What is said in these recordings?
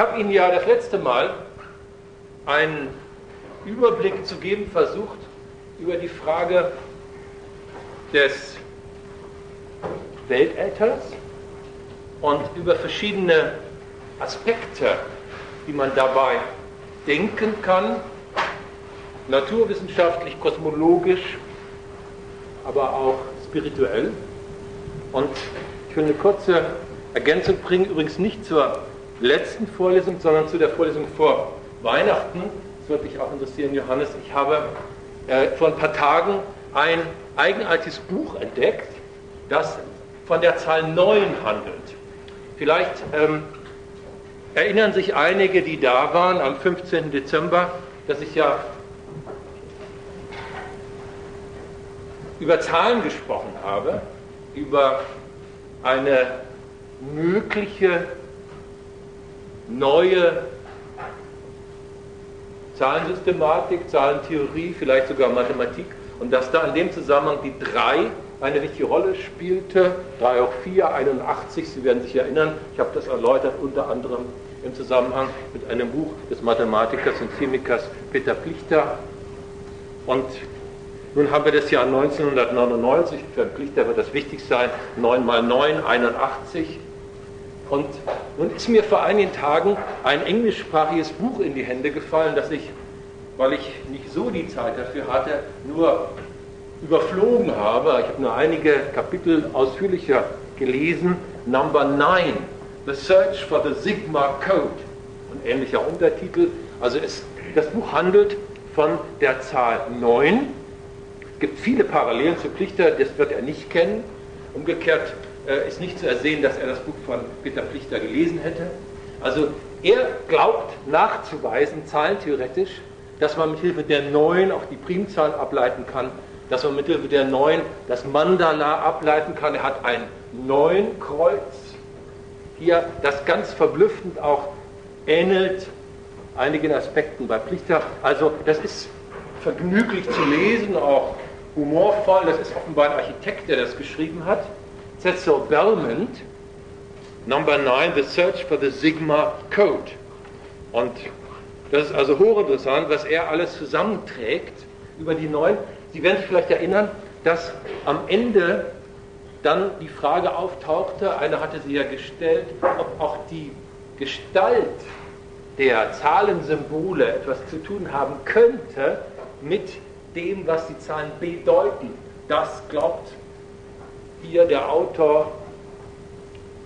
habe Ihnen ja das letzte Mal einen Überblick zu geben versucht über die Frage des Weltäthers und über verschiedene Aspekte, die man dabei denken kann, naturwissenschaftlich, kosmologisch, aber auch spirituell. Und ich will eine kurze Ergänzung bringen, übrigens nicht zur letzten Vorlesung, sondern zu der Vorlesung vor Weihnachten. Das würde dich auch interessieren, Johannes. Ich habe äh, vor ein paar Tagen ein eigenartiges Buch entdeckt, das von der Zahl 9 handelt. Vielleicht ähm, erinnern sich einige, die da waren am 15. Dezember, dass ich ja über Zahlen gesprochen habe, über eine mögliche neue Zahlensystematik, Zahlentheorie, vielleicht sogar Mathematik. Und dass da in dem Zusammenhang die drei eine wichtige Rolle spielte, 3 auch 4, 81, Sie werden sich erinnern, ich habe das erläutert unter anderem im Zusammenhang mit einem Buch des Mathematikers und Chemikers Peter Plichter. Und nun haben wir das Jahr 1999, für Plichter wird das wichtig sein, 9 mal 9, 81 und nun ist mir vor einigen Tagen ein englischsprachiges Buch in die Hände gefallen, das ich, weil ich nicht so die Zeit dafür hatte, nur überflogen habe. Ich habe nur einige Kapitel ausführlicher gelesen. Number 9, The Search for the Sigma Code. Ein ähnlicher Untertitel. Also es, das Buch handelt von der Zahl 9. Es gibt viele Parallelen zu Plichter, das wird er nicht kennen. Umgekehrt äh, ist nicht zu ersehen, dass er das Buch von Peter Plichter gelesen hätte. Also er glaubt nachzuweisen, zahlentheoretisch, dass man mit Hilfe der 9 auch die Primzahlen ableiten kann, dass man mit Hilfe der 9 das Mandala ableiten kann. Er hat ein 9-Kreuz hier, das ganz verblüffend auch ähnelt einigen Aspekten bei Plichter. Also das ist vergnüglich zu lesen, auch humorvoll. Das ist offenbar ein Architekt, der das geschrieben hat. Cecil Belmont, Number 9, The Search for the Sigma Code. Und das ist also hochinteressant, was er alles zusammenträgt über die neun. Sie werden sich vielleicht erinnern, dass am Ende dann die Frage auftauchte, einer hatte sie ja gestellt, ob auch die Gestalt der Zahlensymbole etwas zu tun haben könnte mit dem, was die Zahlen bedeuten. Das glaubt hier der Autor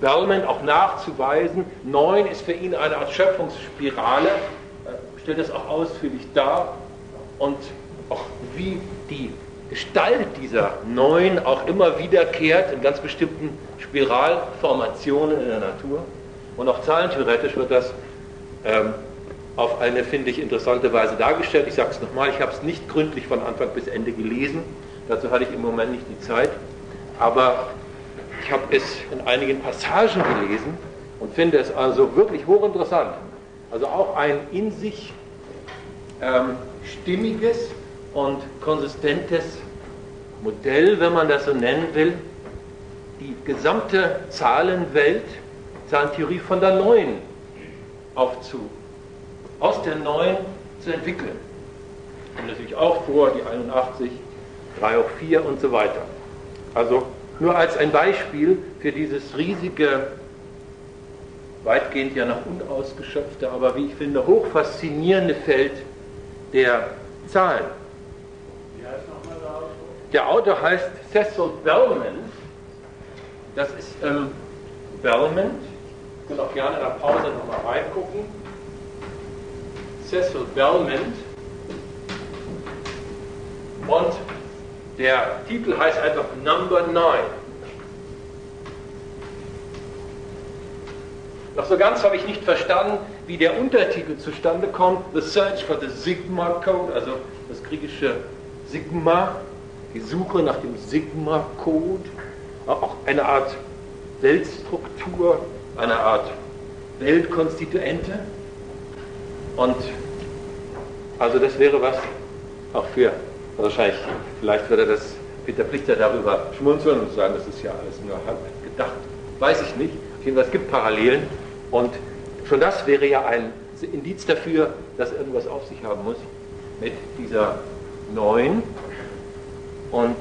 Bellman auch nachzuweisen. Neun ist für ihn eine Art Schöpfungsspirale, er stellt das auch ausführlich dar und auch wie die Gestalt dieser Neun auch immer wiederkehrt in ganz bestimmten Spiralformationen in der Natur. Und auch zahlentheoretisch wird das ähm, auf eine, finde ich, interessante Weise dargestellt. Ich sage es nochmal, ich habe es nicht gründlich von Anfang bis Ende gelesen. Dazu hatte ich im Moment nicht die Zeit aber ich habe es in einigen Passagen gelesen und finde es also wirklich hochinteressant. Also auch ein in sich ähm, stimmiges und konsistentes Modell, wenn man das so nennen will, die gesamte Zahlenwelt, Zahlentheorie von der neuen aufzu, aus der neuen zu entwickeln. Und natürlich auch vor, die 81, 3 auch 4 und so weiter. Also nur als ein Beispiel für dieses riesige, weitgehend ja noch unausgeschöpfte, aber wie ich finde, hochfaszinierende Feld der Zahlen. Wie heißt nochmal der Autor? Der Autor heißt Cecil Bellman. Das ist ähm, Bellman. Ich kann auch gerne in der Pause nochmal reingucken. Cecil Bellman. Und der Titel heißt einfach Number 9. Noch so ganz habe ich nicht verstanden, wie der Untertitel zustande kommt. The Search for the Sigma Code, also das griechische Sigma, die Suche nach dem Sigma-Code, auch eine Art Weltstruktur, eine Art Weltkonstituente. Und also das wäre was auch für wahrscheinlich, vielleicht würde das Peter Plichter darüber schmunzeln und sagen, das ist ja alles nur halb gedacht. Weiß ich nicht. Es gibt Parallelen und schon das wäre ja ein Indiz dafür, dass irgendwas auf sich haben muss mit dieser neuen. Und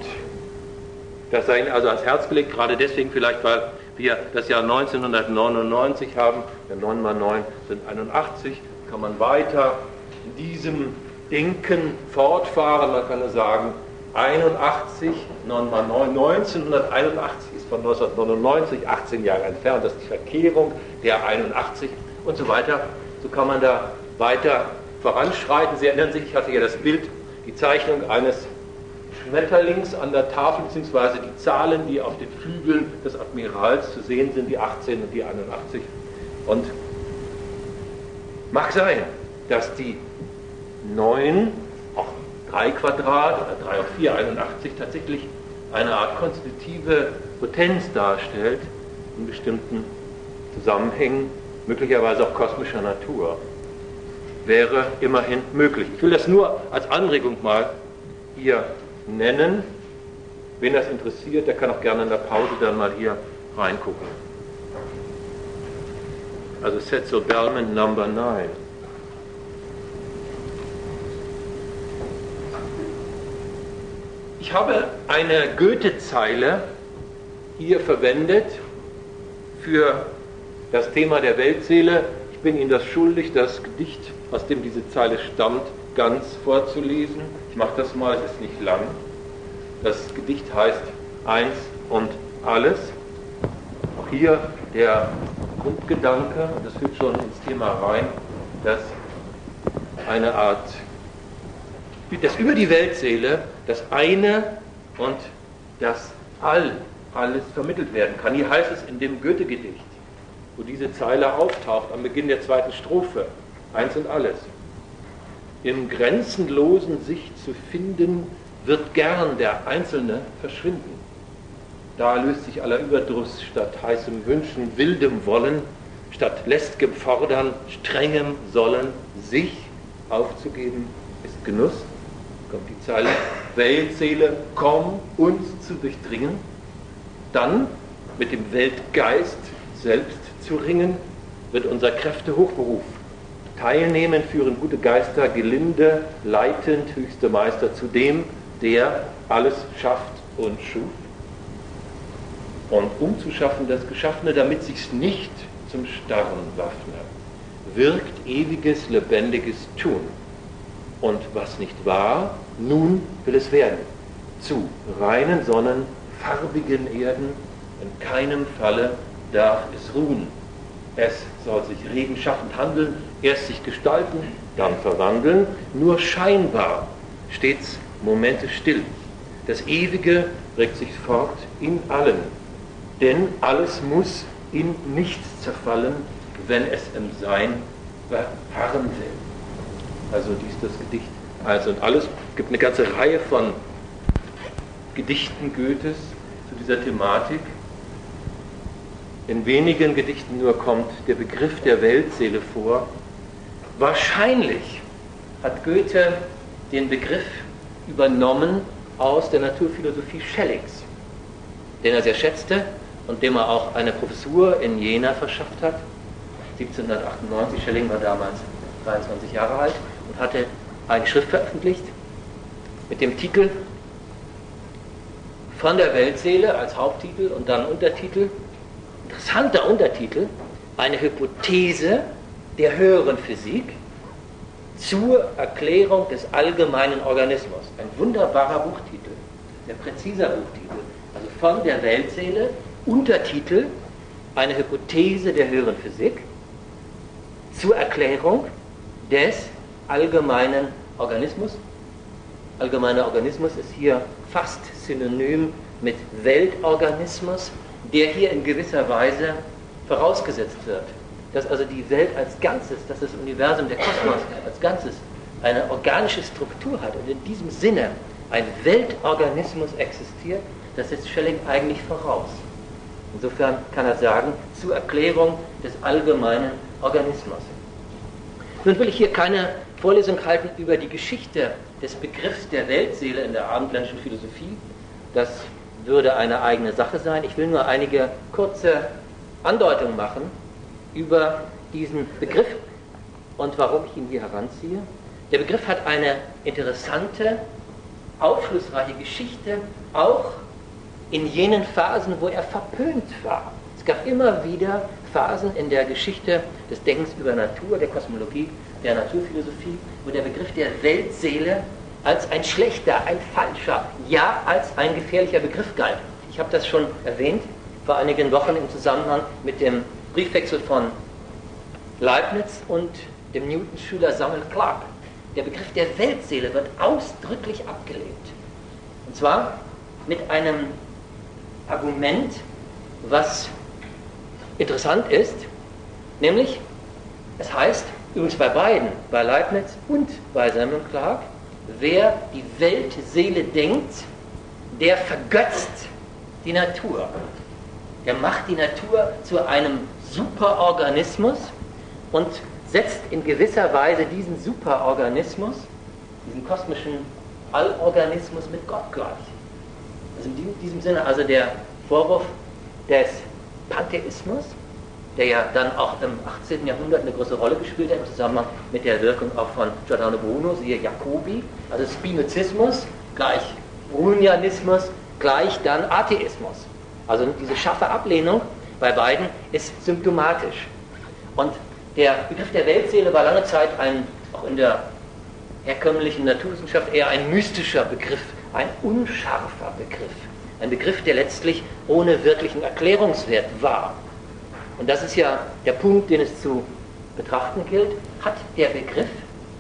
das sei Ihnen also ans Herz gelegt, gerade deswegen vielleicht, weil wir das Jahr 1999 haben, ja 9 mal 9 sind 81, kann man weiter in diesem Denken fortfahren, man kann sagen, 81, 9 mal 9, 1981 ist von 1999 18 Jahre entfernt, das ist die Verkehrung der 81 und so weiter. So kann man da weiter voranschreiten. Sie erinnern sich, ich hatte ja das Bild, die Zeichnung eines Schmetterlings an der Tafel, beziehungsweise die Zahlen, die auf den Flügeln des Admirals zu sehen sind, die 18 und die 81. Und mag sein, dass die 9, auch 3 Quadrat oder 3 auf 4, 81 tatsächlich eine Art konstitutive Potenz darstellt in bestimmten Zusammenhängen, möglicherweise auch kosmischer Natur. Wäre immerhin möglich. Ich will das nur als Anregung mal hier nennen. Wen das interessiert, der kann auch gerne in der Pause dann mal hier reingucken. Also Setzel Bellman Number 9. Ich habe eine Goethe-Zeile hier verwendet für das Thema der Weltseele. Ich bin Ihnen das schuldig, das Gedicht, aus dem diese Zeile stammt, ganz vorzulesen. Ich mache das mal, es ist nicht lang. Das Gedicht heißt Eins und alles. Auch hier der Grundgedanke, und das führt schon ins Thema rein, dass eine Art, dass über die Weltseele das eine und das All alles vermittelt werden kann. Hier heißt es in dem Goethe-Gedicht, wo diese Zeile auftaucht, am Beginn der zweiten Strophe, eins und alles im grenzenlosen sich zu finden, wird gern der Einzelne verschwinden. Da löst sich aller Überdruss statt heißem Wünschen, wildem Wollen, statt lästigem Fordern, strengem Sollen, sich aufzugeben, ist Genuss. Kommt die Zeile, Weltseele, komm uns zu durchdringen. Dann mit dem Weltgeist selbst zu ringen, wird unser Kräfte hochberufen Teilnehmen führen gute Geister gelinde, leitend höchste Meister zu dem, der alles schafft und schuf. Und um zu schaffen das Geschaffene, damit sich's nicht zum Starren waffne, wirkt ewiges, lebendiges Tun. Und was nicht war, nun will es werden. Zu reinen Sonnen, farbigen Erden, in keinem Falle darf es ruhen. Es soll sich regenschaffend handeln, erst sich gestalten, dann verwandeln, nur scheinbar stets Momente still. Das Ewige regt sich fort in allen, denn alles muss in nichts zerfallen, wenn es im Sein beharren will. Also dies das Gedicht. Also und alles, es gibt eine ganze Reihe von Gedichten Goethes zu dieser Thematik. In wenigen Gedichten nur kommt der Begriff der Weltseele vor. Wahrscheinlich hat Goethe den Begriff übernommen aus der Naturphilosophie Schellings, den er sehr schätzte und dem er auch eine Professur in Jena verschafft hat. 1798, Schelling war damals 23 Jahre alt und hatte eine Schrift veröffentlicht mit dem Titel Von der Weltseele als Haupttitel und dann Untertitel interessanter Untertitel, eine Hypothese der höheren Physik zur Erklärung des allgemeinen Organismus. Ein wunderbarer Buchtitel, sehr präziser Buchtitel. Also von der Weltseele, Untertitel, eine Hypothese der höheren Physik zur Erklärung des allgemeinen Organismus. Allgemeiner Organismus ist hier fast synonym mit Weltorganismus der hier in gewisser Weise vorausgesetzt wird. Dass also die Welt als Ganzes, dass das Universum, der Kosmos als Ganzes eine organische Struktur hat und in diesem Sinne ein Weltorganismus existiert, das setzt Schelling eigentlich voraus. Insofern kann er sagen, zur Erklärung des allgemeinen Organismus. Nun will ich hier keine Vorlesung halten über die Geschichte des Begriffs der Weltseele in der abendländischen Philosophie. Das würde eine eigene Sache sein. Ich will nur einige kurze Andeutungen machen über diesen Begriff und warum ich ihn hier heranziehe. Der Begriff hat eine interessante, aufschlussreiche Geschichte, auch in jenen Phasen, wo er verpönt war. Es gab immer wieder Phasen in der Geschichte des Denkens über Natur, der Kosmologie, der Naturphilosophie, wo der Begriff der Weltseele als ein schlechter, ein falscher, ja als ein gefährlicher Begriff galt. Ich habe das schon erwähnt vor einigen Wochen im Zusammenhang mit dem Briefwechsel von Leibniz und dem Newton-Schüler Samuel Clark. Der Begriff der Weltseele wird ausdrücklich abgelehnt. Und zwar mit einem Argument, was interessant ist, nämlich, es heißt, übrigens bei beiden, bei Leibniz und bei Samuel Clark, wer die Weltseele denkt, der vergötzt die Natur. Der macht die Natur zu einem Superorganismus und setzt in gewisser Weise diesen Superorganismus, diesen kosmischen Allorganismus mit Gott gleich. Also in diesem Sinne also der Vorwurf des Pantheismus, der ja dann auch im 18. Jahrhundert eine große Rolle gespielt hat im Zusammenhang mit der Wirkung auch von Giordano Bruno, siehe Jacobi, also Spinozismus gleich Brunianismus gleich dann Atheismus. Also diese scharfe Ablehnung bei beiden ist symptomatisch. Und der Begriff der Weltseele war lange Zeit ein, auch in der herkömmlichen Naturwissenschaft eher ein mystischer Begriff, ein unscharfer Begriff. Ein Begriff, der letztlich ohne wirklichen Erklärungswert war. Und das ist ja der Punkt, den es zu betrachten gilt. Hat der Begriff,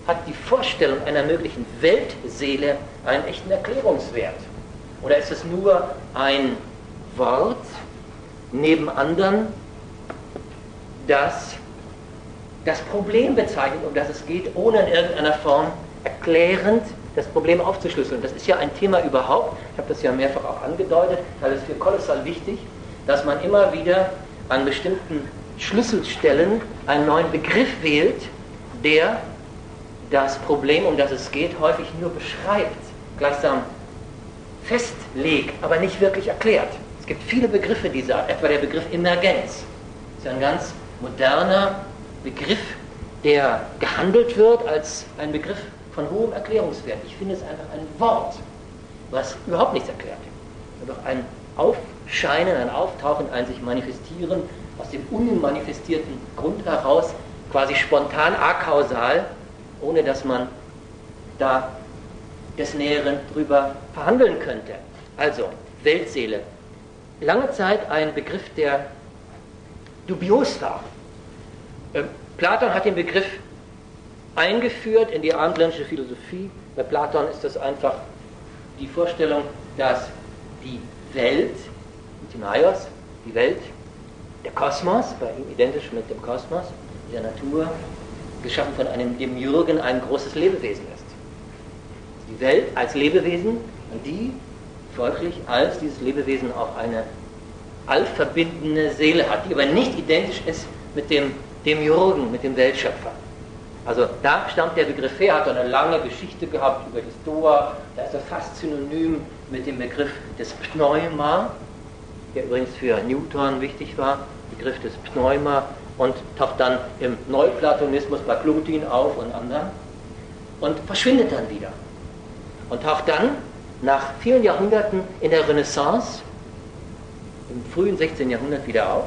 hat die Vorstellung einer möglichen Weltseele einen echten Erklärungswert? Oder ist es nur ein Wort neben anderen, das das Problem bezeichnet, um das es geht, ohne in irgendeiner Form erklärend das Problem aufzuschlüsseln. Das ist ja ein Thema überhaupt, ich habe das ja mehrfach auch angedeutet, weil es für kolossal wichtig, dass man immer wieder an bestimmten Schlüsselstellen einen neuen Begriff wählt, der das Problem, um das es geht, häufig nur beschreibt, gleichsam festlegt, aber nicht wirklich erklärt. Es gibt viele Begriffe dieser Art, etwa der Begriff Emergenz. Das ist ein ganz moderner Begriff, der gehandelt wird als ein Begriff von hohem Erklärungswert. Ich finde es einfach ein Wort, was überhaupt nichts erklärt. Doch ein Aufscheinen, ein Auftauchen, ein sich manifestieren aus dem unmanifestierten Grund heraus, quasi spontan, akausal, ohne dass man da des Näheren drüber verhandeln könnte. Also, Weltseele. Lange Zeit ein Begriff, der dubios war. Ähm, Platon hat den Begriff eingeführt in die abendländische Philosophie. Bei Platon ist das einfach die Vorstellung, dass die Welt, Timaios, die Welt, der Kosmos, bei ihm identisch mit dem Kosmos, der Natur, geschaffen von einem Demiurgen, ein großes Lebewesen ist. Die Welt als Lebewesen und die folglich als dieses Lebewesen auch eine allverbindende Seele hat, die aber nicht identisch ist mit dem Demiurgen, mit dem Weltschöpfer. Also da stammt der Begriff her, hat eine lange Geschichte gehabt über die Stoa, da ist er fast synonym mit dem Begriff des Pneuma, der übrigens für Newton wichtig war, Begriff des Pneuma und taucht dann im Neuplatonismus bei Plutin auf und anderen und verschwindet dann wieder und taucht dann nach vielen Jahrhunderten in der Renaissance im frühen 16. Jahrhundert wieder auf.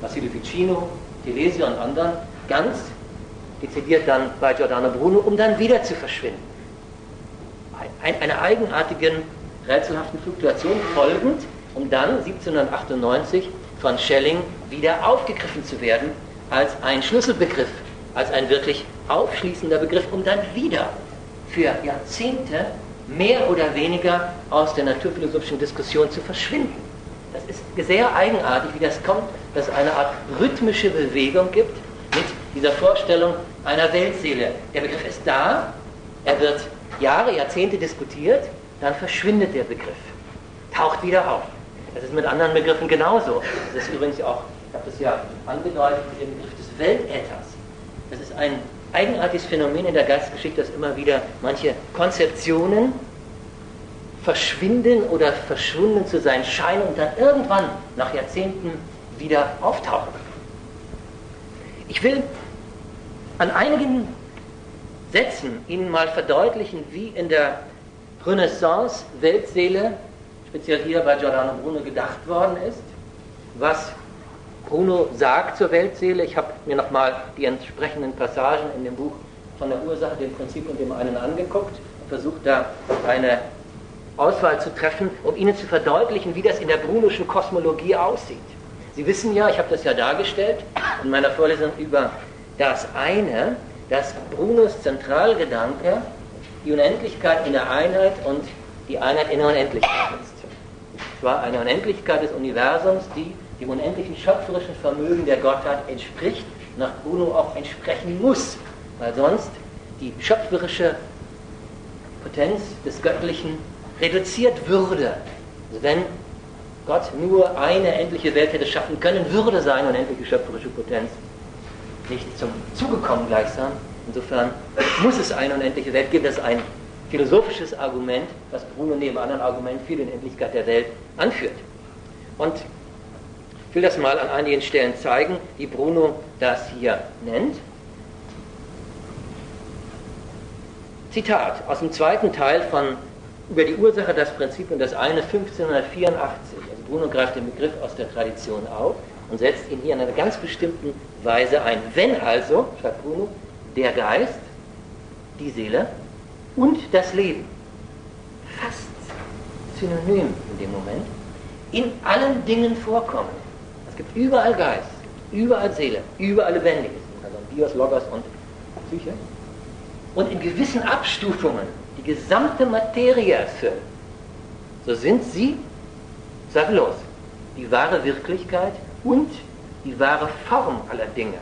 Vassili Ficino, Telesia und anderen ganz dezidiert dann bei Giordano Bruno, um dann wieder zu verschwinden. Ein, einer eigenartigen, rätselhaften Fluktuation folgend, um dann 1798 von Schelling wieder aufgegriffen zu werden als ein Schlüsselbegriff, als ein wirklich aufschließender Begriff, um dann wieder für Jahrzehnte mehr oder weniger aus der naturphilosophischen Diskussion zu verschwinden. Das ist sehr eigenartig, wie das kommt, dass es eine Art rhythmische Bewegung gibt mit dieser Vorstellung einer Weltseele. Der Begriff ist da, er wird Jahre, Jahrzehnte diskutiert, dann verschwindet der Begriff, taucht wieder auf. Das ist mit anderen Begriffen genauso. Das ist übrigens auch, ich habe das ja angedeutet mit dem Begriff des Weltäthers. Das ist ein eigenartiges Phänomen in der Geistesgeschichte, dass immer wieder manche Konzeptionen verschwinden oder verschwunden zu sein scheinen und dann irgendwann nach Jahrzehnten wieder auftauchen. Ich will an einigen Sätzen Ihnen mal verdeutlichen, wie in der Renaissance Weltseele, speziell hier bei Giordano Bruno, gedacht worden ist, was Bruno sagt zur Weltseele. Ich habe mir nochmal die entsprechenden Passagen in dem Buch von der Ursache, dem Prinzip und dem einen angeguckt und versucht da eine Auswahl zu treffen, um Ihnen zu verdeutlichen, wie das in der Brunoschen Kosmologie aussieht. Sie wissen ja, ich habe das ja dargestellt in meiner Vorlesung über das eine, dass Brunos Zentralgedanke die Unendlichkeit in der Einheit und die Einheit in der Unendlichkeit ist. Es war eine Unendlichkeit des Universums, die dem unendlichen schöpferischen Vermögen der Gottheit entspricht, nach Bruno auch entsprechen muss, weil sonst die schöpferische Potenz des Göttlichen reduziert würde. Also wenn Gott nur eine endliche Welt hätte schaffen können, würde seine unendliche schöpferische Potenz nicht zum Zuge kommen gleichsam. Insofern muss es eine unendliche Welt geben. Das ist ein philosophisches Argument, was Bruno neben anderen Argumenten für die Unendlichkeit der Welt anführt. Und ich will das mal an einigen Stellen zeigen, wie Bruno das hier nennt. Zitat aus dem zweiten Teil von über die Ursache, das Prinzip und das eine 1584. Also Bruno greift den Begriff aus der Tradition auf und setzt ihn hier in einer ganz bestimmten Weise ein. Wenn also, schreibt Bruno, der Geist, die Seele und das Leben fast synonym in dem Moment in allen Dingen vorkommen. Es gibt überall Geist, überall Seele, überall Lebendiges, also Bios, Logos und Psyche. Und in gewissen Abstufungen die gesamte Materie erfüllen, so sind sie, sag los, die wahre Wirklichkeit und die wahre Form aller Dinge.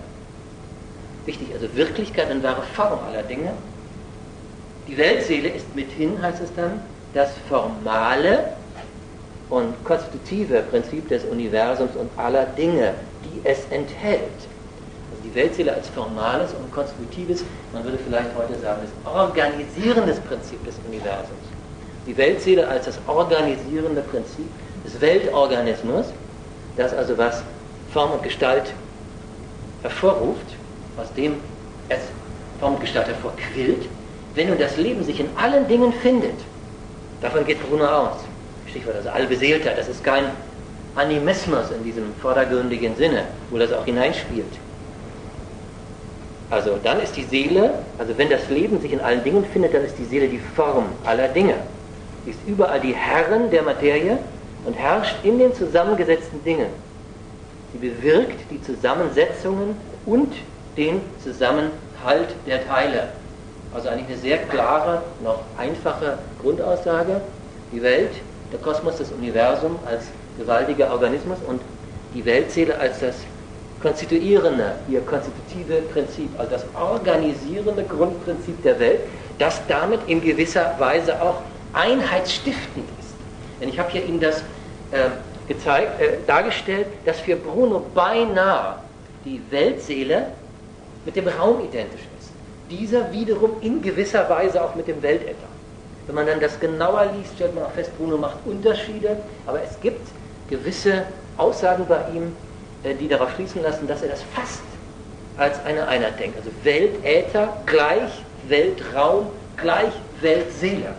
Wichtig, also Wirklichkeit und wahre Form aller Dinge. Die Weltseele ist mithin, heißt es dann, das formale und konstitutive Prinzip des Universums und aller Dinge, die es enthält. Also die Weltseele als formales und konstitutives, man würde vielleicht heute sagen, das organisierendes Prinzip des Universums. Die Weltseele als das organisierende Prinzip des Weltorganismus, das also was Form und Gestalt hervorruft, aus dem es Form und Gestalt hervorquillt, wenn nun das Leben sich in allen Dingen findet, davon geht Bruno aus, Stichwort also Allbeseeltheit, das ist kein Animismus in diesem vordergründigen Sinne, wo das auch hineinspielt. Also dann ist die Seele, also wenn das Leben sich in allen Dingen findet, dann ist die Seele die Form aller Dinge. Sie ist überall die Herrin der Materie und herrscht in den zusammengesetzten Dingen. Sie bewirkt die Zusammensetzungen und den Zusammenhalt der Teile. Also eigentlich eine sehr klare, noch einfache Grundaussage. Die Welt, der Kosmos, das Universum als gewaltiger Organismus und die Weltseele als das konstituierende, ihr konstitutive Prinzip, also das organisierende Grundprinzip der Welt, das damit in gewisser Weise auch einheitsstiftend ist. Denn ich habe hier Ihnen das äh, gezeigt, äh, dargestellt, dass für Bruno beinahe die Weltseele mit dem Raum identisch ist. Dieser wiederum in gewisser Weise auch mit dem Weltäther. Wenn man dann das genauer liest, stellt man auch fest, Bruno macht Unterschiede, aber es gibt gewisse Aussagen bei ihm, äh, die darauf schließen lassen, dass er das fast als eine Einheit denkt. Also Weltäther gleich Weltraum gleich Weltseele.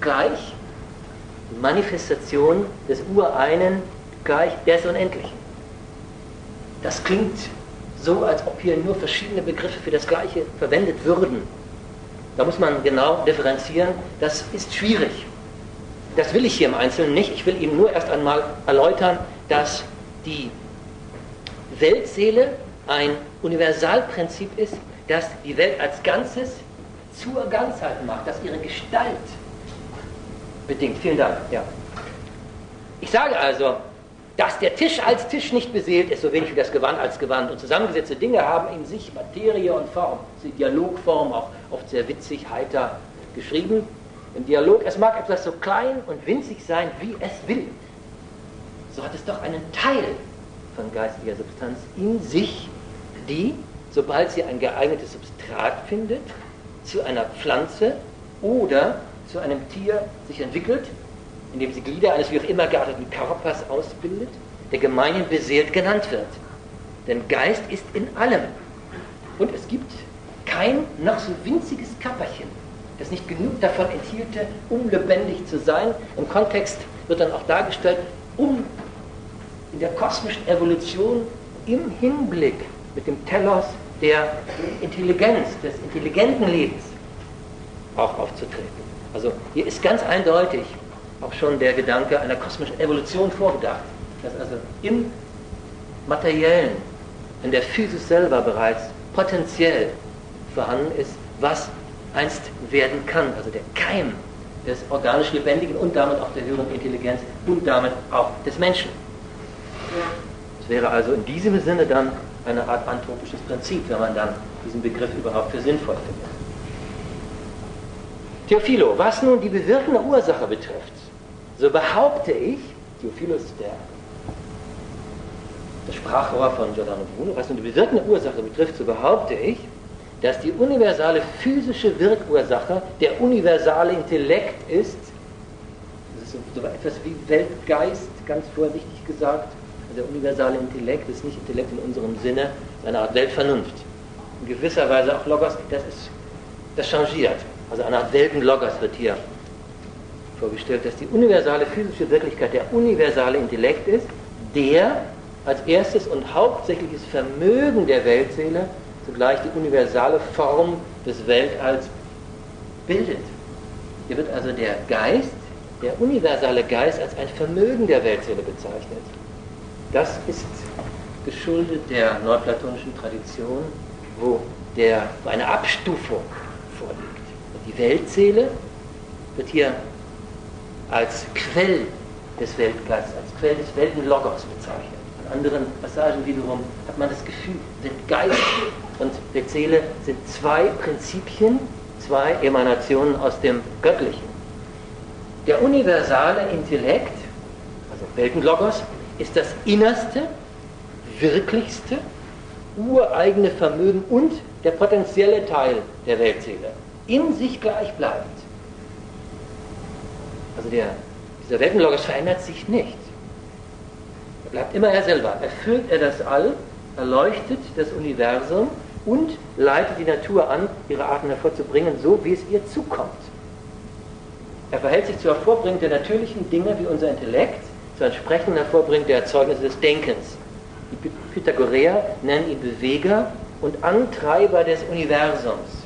Gleich Manifestation des Ureinen gleich des Unendlichen. Das klingt so, als ob hier nur verschiedene Begriffe für das Gleiche verwendet würden. Da muss man genau differenzieren. Das ist schwierig. Das will ich hier im Einzelnen nicht. Ich will Ihnen nur erst einmal erläutern, dass die Weltseele ein Universalprinzip ist, das die Welt als Ganzes zur Ganzheit macht, das ihre Gestalt bedingt. Vielen Dank. Ja. Ich sage also, dass der Tisch als Tisch nicht beseelt ist, so wenig wie das Gewand als Gewand. Und zusammengesetzte Dinge haben in sich Materie und Form. Die Dialogform, auch oft sehr witzig, heiter geschrieben. Im Dialog, es mag etwas so klein und winzig sein, wie es will. So hat es doch einen Teil von geistiger Substanz in sich, die, sobald sie ein geeignetes Substrat findet, zu einer Pflanze oder zu einem Tier sich entwickelt, indem sie Glieder eines wie auch immer gearteten Körpers ausbildet, der gemeinen beseelt genannt wird. Denn Geist ist in allem. Und es gibt kein noch so winziges Körperchen, das nicht genug davon enthielte, um lebendig zu sein. Im Kontext wird dann auch dargestellt, um in der kosmischen Evolution im Hinblick mit dem Telos der Intelligenz, des intelligenten Lebens auch aufzutreten. Also hier ist ganz eindeutig auch schon der Gedanke einer kosmischen Evolution vorgedacht, dass also im Materiellen, in der Physis selber bereits potenziell vorhanden ist, was einst werden kann, also der Keim des organisch Lebendigen und damit auch der höheren Intelligenz und damit auch des Menschen. Es wäre also in diesem Sinne dann eine Art anthropisches Prinzip, wenn man dann diesen Begriff überhaupt für sinnvoll findet. Theophilo, was nun die bewirkende Ursache betrifft, so behaupte ich, Theophilo ist der, das Sprachrohr von Giordano Bruno, was nun die bewirkende Ursache betrifft, so behaupte ich, dass die universale physische Wirkursache der universale Intellekt ist, das ist so etwas wie Weltgeist, ganz vorsichtig gesagt, also der universale Intellekt ist nicht Intellekt in unserem Sinne, eine Art Weltvernunft. In gewisser Weise auch Logos, das ist, das changiert. Also eine Art Weltenlogos wird hier vorgestellt, dass die universale physische Wirklichkeit der universale Intellekt ist, der als erstes und hauptsächliches Vermögen der Weltseele zugleich die universale Form des Weltalls bildet. Hier wird also der Geist, der universale Geist als ein Vermögen der Weltseele bezeichnet. Das ist geschuldet der neuplatonischen Tradition, wo der, wo eine Abstufung vorliegt. Und die Weltseele wird hier als Quell des Weltgeistes, als Quell des Weltenlogos bezeichnet. An anderen Passagen wiederum hat man das Gefühl, der Geist und der Seele sind zwei Prinzipien, zwei Emanationen aus dem Göttlichen. Der universale Intellekt, also Weltenlogos, ist das innerste, wirklichste, ureigene Vermögen und der potenzielle Teil der Weltseele. In sich gleichbleibend. Also der, dieser Weltenlogos verändert sich nicht. Er bleibt immer er selber. Erfüllt er das All, erleuchtet das Universum und leitet die Natur an, ihre Arten hervorzubringen, so wie es ihr zukommt. Er verhält sich zur Hervorbringung der natürlichen Dinge wie unser Intellekt, zur entsprechenden Hervorbringung der Erzeugnisse des Denkens. Die Pythagoreer nennen ihn Beweger und Antreiber des Universums.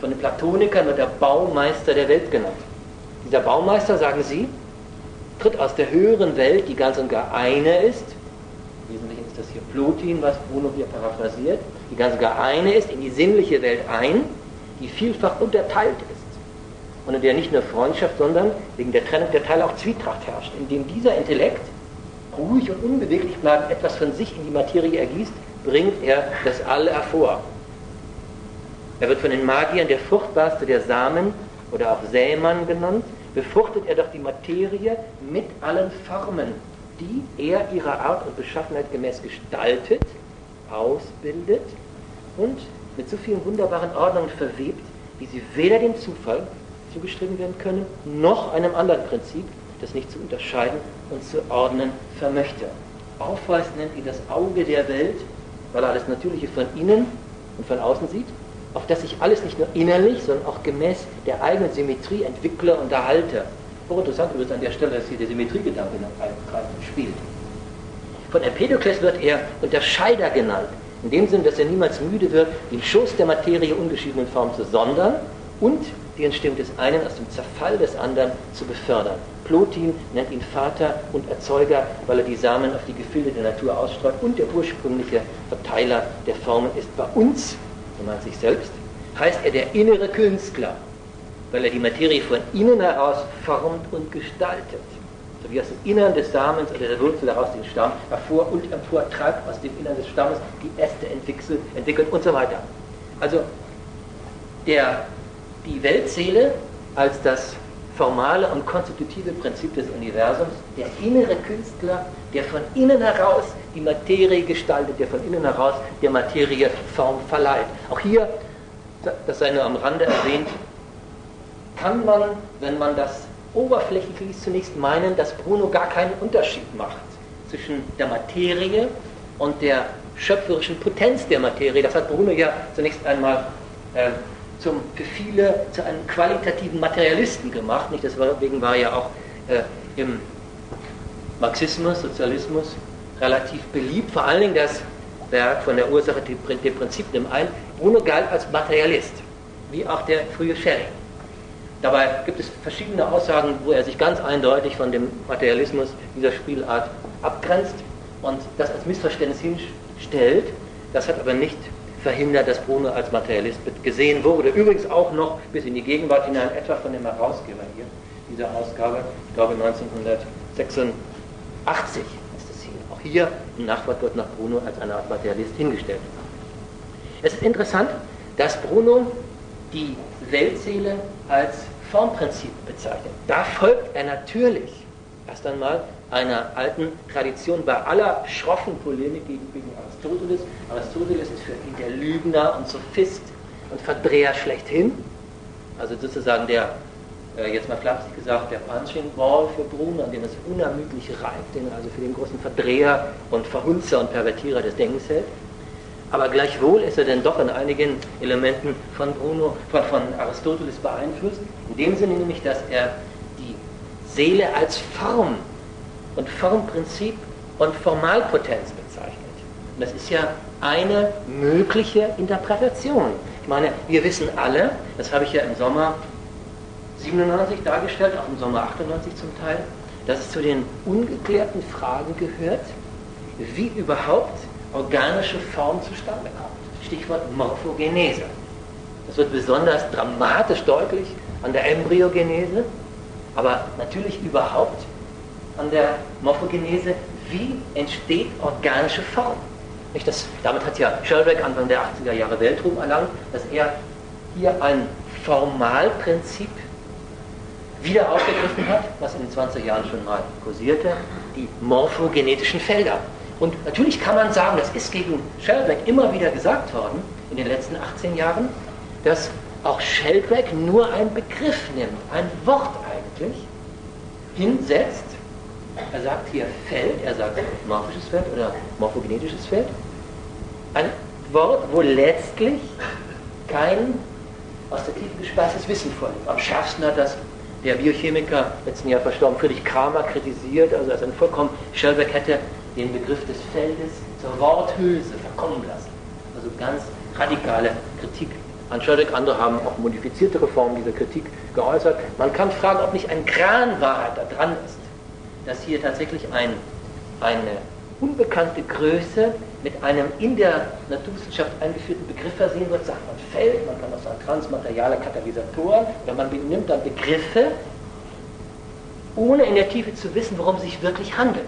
Von den Platonikern wird der Baumeister der Welt genannt. Dieser Baumeister, sagen sie, tritt aus der höheren Welt, die ganz und gar eine ist. Im Wesentlichen ist das hier Plotin, was Bruno hier paraphrasiert. Die ganz und gar eine ist, in die sinnliche Welt ein, die vielfach unterteilt ist. Und in der nicht nur Freundschaft, sondern wegen der Trennung der Teile auch Zwietracht herrscht, indem dieser Intellekt ruhig und unbeweglich bleibt, etwas von sich in die Materie ergießt, bringt er das Alle hervor. Er wird von den Magiern der fruchtbarste der Samen oder auch Sämann genannt, befruchtet er doch die Materie mit allen Formen, die er ihrer Art und Beschaffenheit gemäß gestaltet, ausbildet und mit so vielen wunderbaren Ordnungen verwebt, wie sie weder dem Zufall zugeschrieben werden können, noch einem anderen Prinzip, das nicht zu unterscheiden und zu ordnen vermöchte. Aufweist nennt ihn das Auge der Welt, weil er alles Natürliche von innen und von außen sieht auf das ich alles nicht nur innerlich, sondern auch gemäß der eigenen Symmetrie entwickle und erhalte. Hochinteressant ist an der Stelle, dass hier der Symmetriegedanke spielt. Von Empedokles wird er Unterscheider genannt, in dem Sinn, dass er niemals müde wird, den Schoß der Materie ungeschiedenen Form zu sondern und die Entstehung des einen aus dem Zerfall des anderen zu befördern. Plotin nennt ihn Vater und Erzeuger, weil er die Samen auf die Gefilde der Natur ausstreut und der ursprüngliche Verteiler der Formen ist. Bei uns an sich selbst, heißt er der innere Künstler, weil er die Materie von innen heraus formt und gestaltet. So wie aus dem Innern des Samens oder der Wurzel heraus den Stamm hervor und empor treibt, aus dem Innern des Stammes die Äste entwickelt, entwickelt und so weiter. Also der, die Weltseele als das formale und konstitutive Prinzip des Universums, der innere Künstler, der von innen heraus die Materie gestaltet, der von innen heraus der Materie Form verleiht. Auch hier, das sei nur am Rande erwähnt, kann man, wenn man das oberflächlich liest, zunächst meinen, dass Bruno gar keinen Unterschied macht zwischen der Materie und der schöpferischen Potenz der Materie. Das hat Bruno ja zunächst einmal äh, zum, für viele zu einem qualitativen Materialisten gemacht. Nicht? Deswegen war er ja auch äh, im Marxismus, Sozialismus relativ beliebt. Vor allen Dingen das Werk von der Ursache dem Prinzip nimmt ein. Bruno galt als Materialist, wie auch der frühe Schelling. Dabei gibt es verschiedene Aussagen, wo er sich ganz eindeutig von dem Materialismus dieser Spielart abgrenzt und das als Missverständnis hinstellt. Das hat aber nicht verhindert, dass Bruno als Materialist gesehen wurde. Übrigens auch noch bis in die Gegenwart hinein, etwa von dem Herausgeber hier, dieser Ausgabe, ich glaube 1986 ist es hier. Auch hier im Nachwort wird nach Bruno als eine Art Materialist hingestellt. Es ist interessant, dass Bruno die Weltseele als Formprinzip bezeichnet. Da folgt er natürlich erst einmal einer alten Tradition bei aller schroffen Polemik gegen Aristoteles. Aristoteles ist für ihn der Lügner und Sophist und Verdreher schlechthin. Also sozusagen der, jetzt mal flapsig gesagt, der Punching Ball für Bruno, an dem es unermüdlich reibt, den er also für den großen Verdreher und Verhunzer und Pervertierer des Denkens hält. Aber gleichwohl ist er denn doch in einigen Elementen von Bruno, von, von Aristoteles beeinflusst. In dem Sinne nämlich, dass er die Seele als Form und Formprinzip und Formalpotenz bezeichnet. Und das ist ja eine mögliche Interpretation. Ich meine, wir wissen alle, das habe ich ja im Sommer 97 dargestellt, auch im Sommer 98 zum Teil, dass es zu den ungeklärten Fragen gehört, wie überhaupt organische Form zustande kommt. Stichwort Morphogenese. Das wird besonders dramatisch deutlich an der Embryogenese, aber natürlich überhaupt an der Morphogenese, wie entsteht organische Form. Nicht das, damit hat ja Sheldrake Anfang der 80er Jahre Weltruhm erlangt, dass er hier ein Formalprinzip wieder aufgegriffen hat, was in den 20er Jahren schon mal kursierte, die morphogenetischen Felder. Und natürlich kann man sagen, das ist gegen Sheldrake immer wieder gesagt worden in den letzten 18 Jahren, dass auch Sheldrake nur einen Begriff nimmt, ein Wort eigentlich, hinsetzt er sagt hier Feld, er sagt morphisches Feld oder morphogenetisches Feld. Ein Wort, wo letztlich kein aus der Tiefe gespeistes Wissen vorliegt. Am schärfsten hat das der Biochemiker letzten Jahr verstorben Friedrich Kramer kritisiert, also als ein vollkommen, Schellberg hätte den Begriff des Feldes zur Worthülse verkommen lassen. Also ganz radikale Kritik an Schellberg. Andere haben auch modifiziertere Formen dieser Kritik geäußert. Man kann fragen, ob nicht ein Kran Wahrheit da dran ist dass hier tatsächlich ein, eine unbekannte Größe mit einem in der Naturwissenschaft eingeführten Begriff versehen wird, sagt man Feld, man kann auch sagen transmateriale Katalysatoren, oder man benimmt dann Begriffe, ohne in der Tiefe zu wissen, worum es sich wirklich handelt.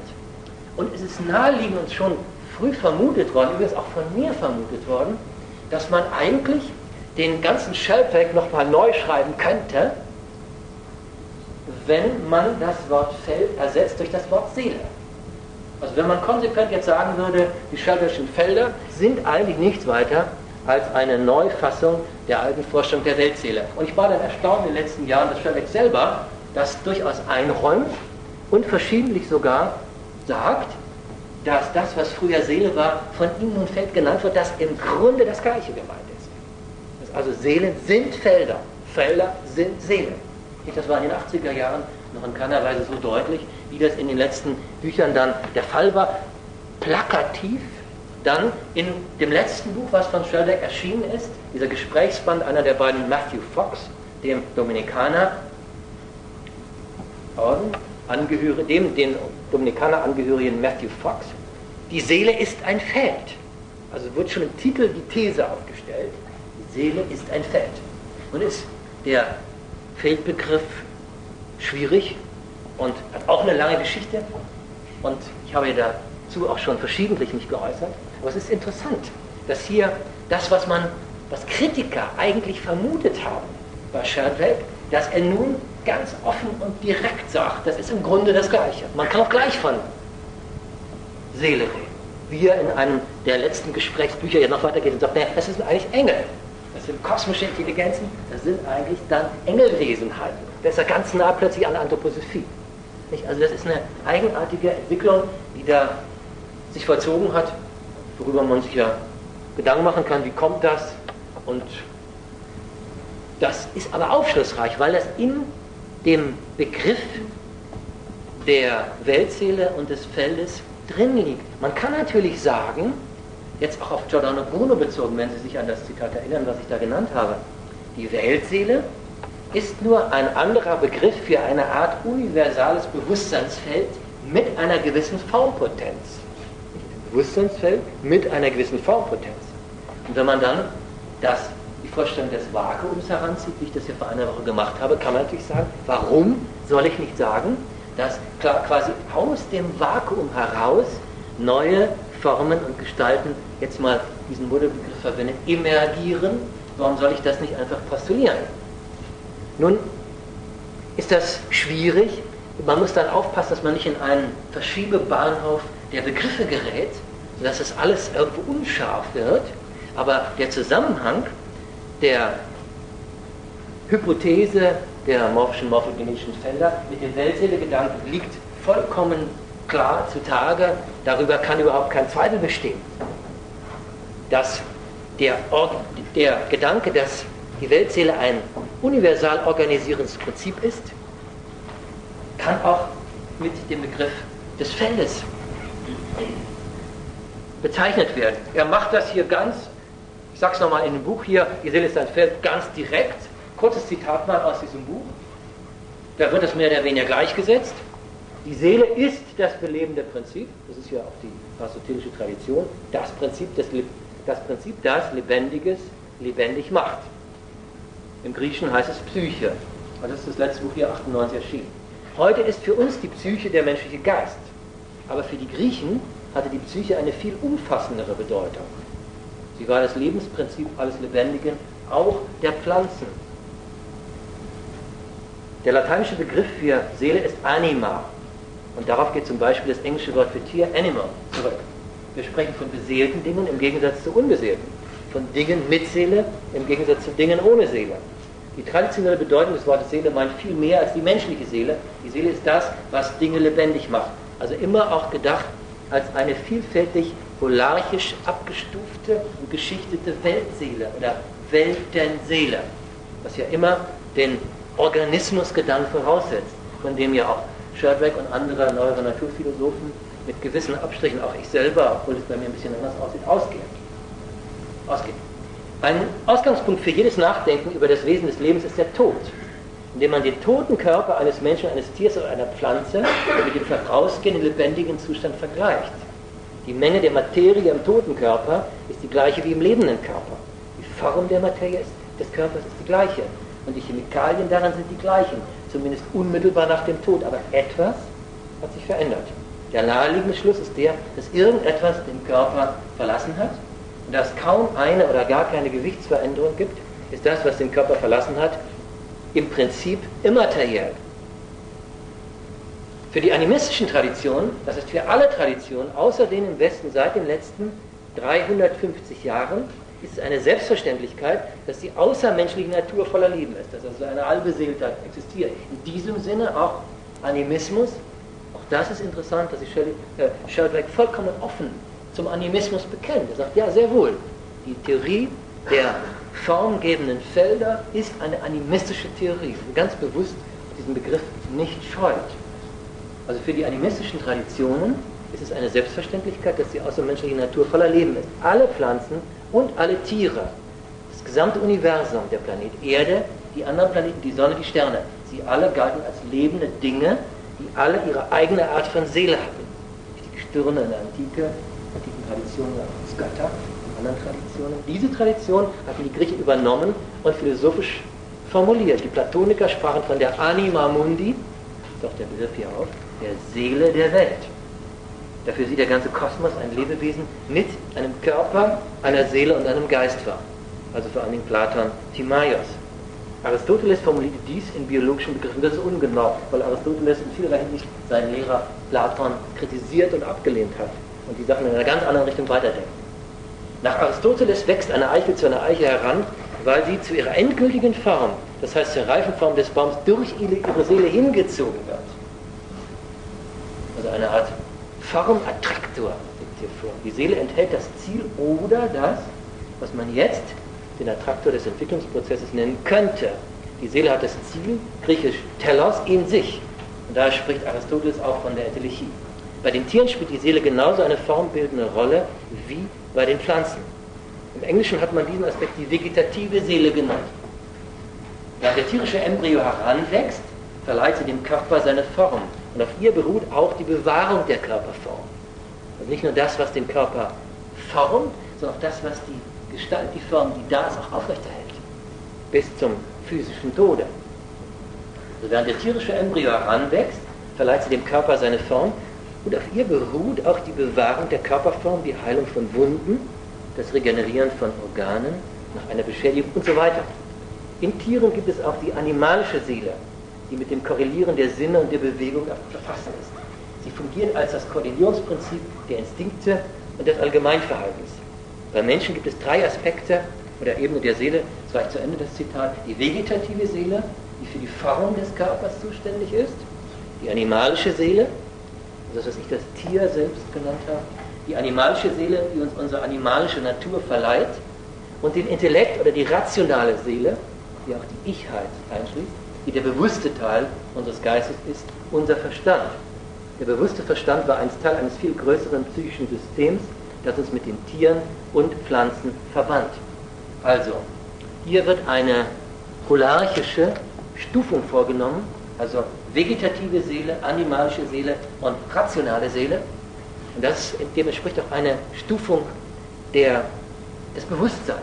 Und es ist naheliegend und schon früh vermutet worden, übrigens auch von mir vermutet worden, dass man eigentlich den ganzen Shellpack nochmal neu schreiben könnte, wenn man das Wort Feld ersetzt durch das Wort Seele. Also wenn man konsequent jetzt sagen würde, die Schellbergschen Felder sind eigentlich nichts weiter als eine Neufassung der alten Vorstellung der Weltseele. Und ich war dann erstaunt in den letzten Jahren, dass Schellberg selber das durchaus einräumt und verschiedentlich sogar sagt, dass das, was früher Seele war, von ihm nun Feld genannt wird, dass im Grunde das Gleiche gemeint ist. Also Seelen sind Felder, Felder sind Seelen. Das war in den 80er Jahren noch in keiner Weise so deutlich, wie das in den letzten Büchern dann der Fall war. Plakativ dann in dem letzten Buch, was von Sherlock erschienen ist, dieser Gesprächsband einer der beiden Matthew Fox, dem Dominikaner, Orden, angehöre, dem den Dominikaner angehörigen Matthew Fox, die Seele ist ein Feld. Also wird schon im Titel die These aufgestellt, die Seele ist ein Feld. Und ist der Feldbegriff schwierig und hat auch eine lange Geschichte. Und ich habe dazu auch schon verschiedentlich mich geäußert. Aber es ist interessant, dass hier das, was man, was Kritiker eigentlich vermutet haben bei Sheldrake, dass er nun ganz offen und direkt sagt, das ist im Grunde das Gleiche. Man kann auch gleich von Seele reden. Wie er in einem der letzten Gesprächsbücher ja noch weitergeht und sagt, naja, das sind eigentlich Engel das sind kosmische Intelligenzen, das sind eigentlich dann Engelwesenheiten. Das ist ja ganz nah plötzlich an der Anthroposophie. Nicht? Also das ist eine eigenartige Entwicklung, die da sich vollzogen hat. worüber man sich ja Gedanken machen kann, wie kommt das? Und das ist aber aufschlussreich, weil das in dem Begriff der Weltseele und des Feldes drin liegt. Man kann natürlich sagen, jetzt auch auf Giordano Bruno bezogen, wenn Sie sich an das Zitat erinnern, was ich da genannt habe, die Weltseele ist nur ein anderer Begriff für eine Art universales Bewusstseinsfeld mit einer gewissen Formpotenz. Bewusstseinsfeld mit einer gewissen Formpotenz. Und wenn man dann das, die Vorstellung des Vakuums heranzieht, wie ich das ja vor einer Woche gemacht habe, kann man natürlich sagen, warum soll ich nicht sagen, dass quasi aus dem Vakuum heraus neue Formen und Gestalten, jetzt mal diesen Modebegriff verwenden, emergieren. Warum soll ich das nicht einfach postulieren? Nun ist das schwierig. Man muss dann aufpassen, dass man nicht in einen Verschiebebahnhof der Begriffe gerät, sodass das alles irgendwo unscharf wird. Aber der Zusammenhang der Hypothese der morphischen, morphogenetischen Felder mit dem Weltseele-Gedanken liegt vollkommen klar zutage. Darüber kann überhaupt kein Zweifel bestehen. Dass der, der Gedanke, dass die Weltseele ein universal organisierendes Prinzip ist, kann auch mit dem Begriff des Feldes bezeichnet werden. Er macht das hier ganz, ich sage es nochmal in dem Buch hier, die Seele ist ein Feld, ganz direkt. Kurzes Zitat mal aus diesem Buch. Da wird es mehr oder weniger gleichgesetzt. Die Seele ist das belebende Prinzip, das ist ja auch die aristotelische Tradition, das Prinzip, das, das Prinzip, das Lebendiges lebendig macht. Im Griechischen heißt es Psyche. Und das ist das letzte Buch hier 98 erschienen. Heute ist für uns die Psyche der menschliche Geist. Aber für die Griechen hatte die Psyche eine viel umfassendere Bedeutung. Sie war das Lebensprinzip alles Lebendigen, auch der Pflanzen. Der lateinische Begriff für Seele ist Anima. Und darauf geht zum Beispiel das englische Wort für Tier, Animal, zurück. Wir sprechen von beseelten Dingen im Gegensatz zu unbeseelten. Von Dingen mit Seele im Gegensatz zu Dingen ohne Seele. Die traditionelle Bedeutung des Wortes Seele meint viel mehr als die menschliche Seele. Die Seele ist das, was Dinge lebendig macht. Also immer auch gedacht als eine vielfältig holarchisch abgestufte und geschichtete Weltseele oder Weltenseele, was ja immer den Organismusgedanken voraussetzt, von dem ja auch Sheldrake und andere neuere Naturphilosophen mit gewissen Abstrichen, auch ich selber, obwohl es bei mir ein bisschen anders aussieht, ausgehen. ausgehen. Ein Ausgangspunkt für jedes Nachdenken über das Wesen des Lebens ist der Tod, indem man den toten Körper eines Menschen, eines Tiers oder einer Pflanze mit dem vorausgehenden lebendigen Zustand vergleicht. Die Menge der Materie im toten Körper ist die gleiche wie im lebenden Körper. Die Form der Materie des Körpers ist die gleiche und die Chemikalien daran sind die gleichen zumindest unmittelbar nach dem Tod, aber etwas hat sich verändert. Der naheliegende Schluss ist der, dass irgendetwas den Körper verlassen hat dass kaum eine oder gar keine Gewichtsveränderung gibt, ist das, was den Körper verlassen hat, im Prinzip immateriell. Für die animistischen Traditionen, das ist für alle Traditionen, außer denen im Westen seit den letzten 350 Jahren, ist es eine Selbstverständlichkeit, dass die außermenschliche Natur voller Leben ist, dass also eine Allbeseeltheit existiert. In diesem Sinne auch Animismus, auch das ist interessant, dass sich Sheldrake äh, vollkommen offen zum Animismus bekennt. Er sagt, ja, sehr wohl, die Theorie der formgebenden Felder ist eine animistische Theorie. Und ganz bewusst diesen Begriff nicht scheut. Also für die animistischen Traditionen ist es eine Selbstverständlichkeit, dass die außermenschliche Natur voller Leben ist. Alle Pflanzen und alle Tiere, das gesamte Universum, der Planet Erde, die anderen Planeten, die Sonne, die Sterne, sie alle galten als lebende Dinge, die alle ihre eigene Art von Seele hatten. Die Gestirne in der Antike, Traditionen, das Götter, in anderen Traditionen. Diese Tradition hatten die Griechen übernommen und philosophisch formuliert. Die Platoniker sprachen von der Anima Mundi, doch der Begriff hier auf, der Seele der Welt. Dafür sieht der ganze Kosmos ein Lebewesen mit einem Körper, einer Seele und einem Geist war. Also vor allen Dingen Platon, Timaios. Aristoteles formulierte dies in biologischen Begriffen. Das ist ungenau, weil Aristoteles in vielerlei Hinsicht seinen Lehrer Platon kritisiert und abgelehnt hat und die Sachen in einer ganz anderen Richtung weiterdenkt. Nach Aristoteles wächst eine Eiche zu einer Eiche heran, weil sie zu ihrer endgültigen Form, das heißt zur Reifenform des Baums, durch ihre Seele hingezogen wird. Also eine Art Formattraktor, hier vor. Die Seele enthält das Ziel oder das, was man jetzt den Attraktor des Entwicklungsprozesses nennen könnte. Die Seele hat das Ziel, griechisch telos, in sich. Und da spricht Aristoteles auch von der Entelechie. Bei den Tieren spielt die Seele genauso eine formbildende Rolle wie bei den Pflanzen. Im Englischen hat man diesen Aspekt die vegetative Seele genannt. Während der tierische Embryo heranwächst, verleiht sie dem Körper seine Form. Und auf ihr beruht auch die Bewahrung der Körperform. Also nicht nur das, was den Körper formt, sondern auch das, was die Gestalt, die Form, die da ist, auch aufrechterhält. Bis zum physischen Tode. Also während der tierische Embryo heranwächst, verleiht sie dem Körper seine Form und auf ihr beruht auch die Bewahrung der Körperform, die Heilung von Wunden, das Regenerieren von Organen nach einer Beschädigung und so weiter. In Tieren gibt es auch die animalische Seele, die mit dem Korrelieren der Sinne und der Bewegung verfassen ist. Sie fungiert als das Koordinierungsprinzip der Instinkte und des Allgemeinverhaltens. Bei Menschen gibt es drei Aspekte oder Ebene der Seele, das war ich zu Ende das Zitat, die vegetative Seele, die für die Form des Körpers zuständig ist, die animalische Seele, das was ich das Tier selbst genannt habe, die animalische Seele, die uns unsere animalische Natur verleiht, und den Intellekt oder die rationale Seele, die auch die Ichheit einschließt, die der bewusste Teil unseres Geistes ist, unser Verstand. Der bewusste Verstand war einst Teil eines viel größeren psychischen Systems, das uns mit den Tieren und Pflanzen verband. Also, hier wird eine holarchische Stufung vorgenommen, also vegetative Seele, animalische Seele und rationale Seele. Und das, dem entspricht auch eine Stufung der, des Bewusstseins.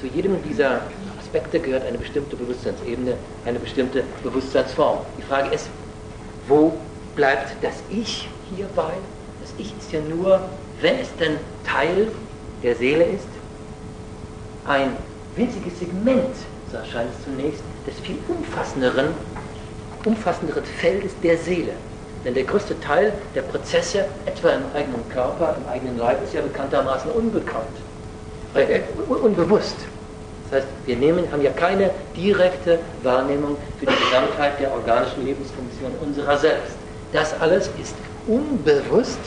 Zu jedem dieser Aspekte gehört eine bestimmte Bewusstseinsebene, eine bestimmte Bewusstseinsform. Die Frage ist, wo bleibt das Ich hierbei? Das Ich ist ja nur, wenn es denn Teil der Seele ist, ein winziges Segment, so erscheint es zunächst, des viel umfassenderen, umfassenderen Feldes der Seele. Denn der größte Teil der Prozesse, etwa im eigenen Körper, im eigenen Leib, ist ja bekanntermaßen unbekannt, äh, unbewusst. Das heißt, wir nehmen, haben ja keine direkte Wahrnehmung für die Gesamtheit der organischen Lebensfunktion unserer selbst. Das alles ist unbewusst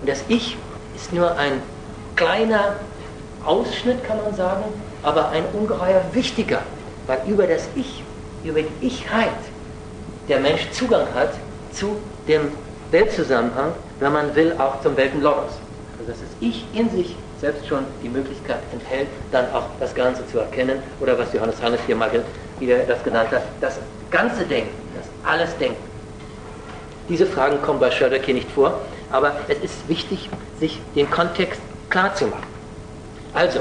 und das Ich ist nur ein kleiner Ausschnitt, kann man sagen, aber ein ungeheuer wichtiger, weil über das Ich, über die Ichheit der Mensch Zugang hat zu dem Weltzusammenhang, wenn man will, auch zum Weltenlogos. Also dass das Ich in sich selbst schon die Möglichkeit enthält, dann auch das Ganze zu erkennen oder was Johannes Hannes hier mal wieder das genannt hat, das ganze Denken, das alles Denken. Diese Fragen kommen bei hier nicht vor, aber es ist wichtig, sich den Kontext klar zu machen. Also,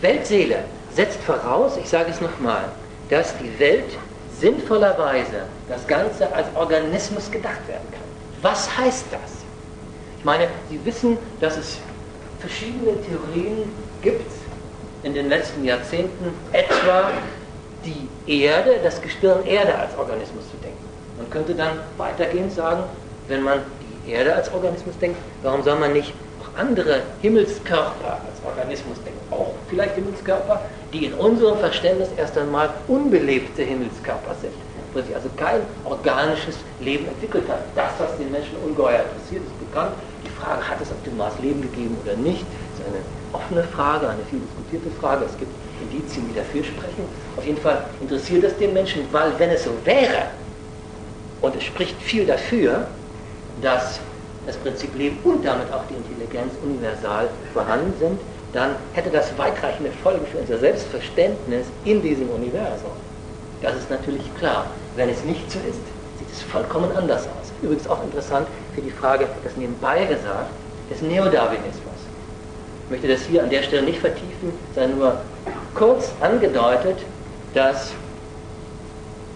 Weltseele setzt voraus, ich sage es nochmal, dass die Welt sinnvollerweise das Ganze als Organismus gedacht werden kann. Was heißt das? Ich meine, Sie wissen, dass es verschiedene Theorien gibt in den letzten Jahrzehnten, etwa die Erde, das Gestirn Erde als Organismus zu denken. Man könnte dann weitergehend sagen, wenn man die Erde als Organismus denkt, warum soll man nicht andere Himmelskörper als Organismus denken? Auch vielleicht Himmelskörper, die in unserem Verständnis erst einmal unbelebte Himmelskörper sind wo sich also kein organisches Leben entwickelt hat. Das, was den Menschen ungeheuer interessiert, ist bekannt. Die Frage, hat es auf dem Mars Leben gegeben oder nicht, ist eine offene Frage, eine viel diskutierte Frage. Es gibt Indizien, die dafür sprechen. Auf jeden Fall interessiert es den Menschen, weil wenn es so wäre, und es spricht viel dafür, dass das Prinzip Leben und damit auch die Intelligenz universal vorhanden sind, dann hätte das weitreichende Folgen für unser Selbstverständnis in diesem Universum. Das ist natürlich klar. Wenn es nicht so ist, sieht es vollkommen anders aus. Übrigens auch interessant für die Frage, das nebenbei gesagt, des Neodarwinismus. Ich möchte das hier an der Stelle nicht vertiefen, sondern nur kurz angedeutet, dass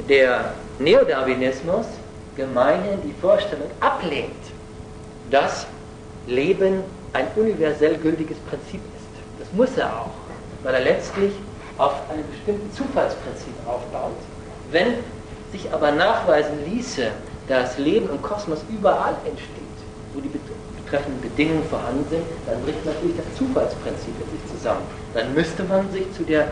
der Neodarwinismus gemeinhin die Vorstellung ablehnt, dass Leben ein universell gültiges Prinzip ist. Das muss er auch, weil er letztlich auf einem bestimmten Zufallsprinzip aufbaut. Wenn sich aber nachweisen ließe, dass Leben im Kosmos überall entsteht, wo die betreffenden Bedingungen vorhanden sind, dann bricht natürlich das Zufallsprinzip in sich zusammen. Dann müsste man sich zu der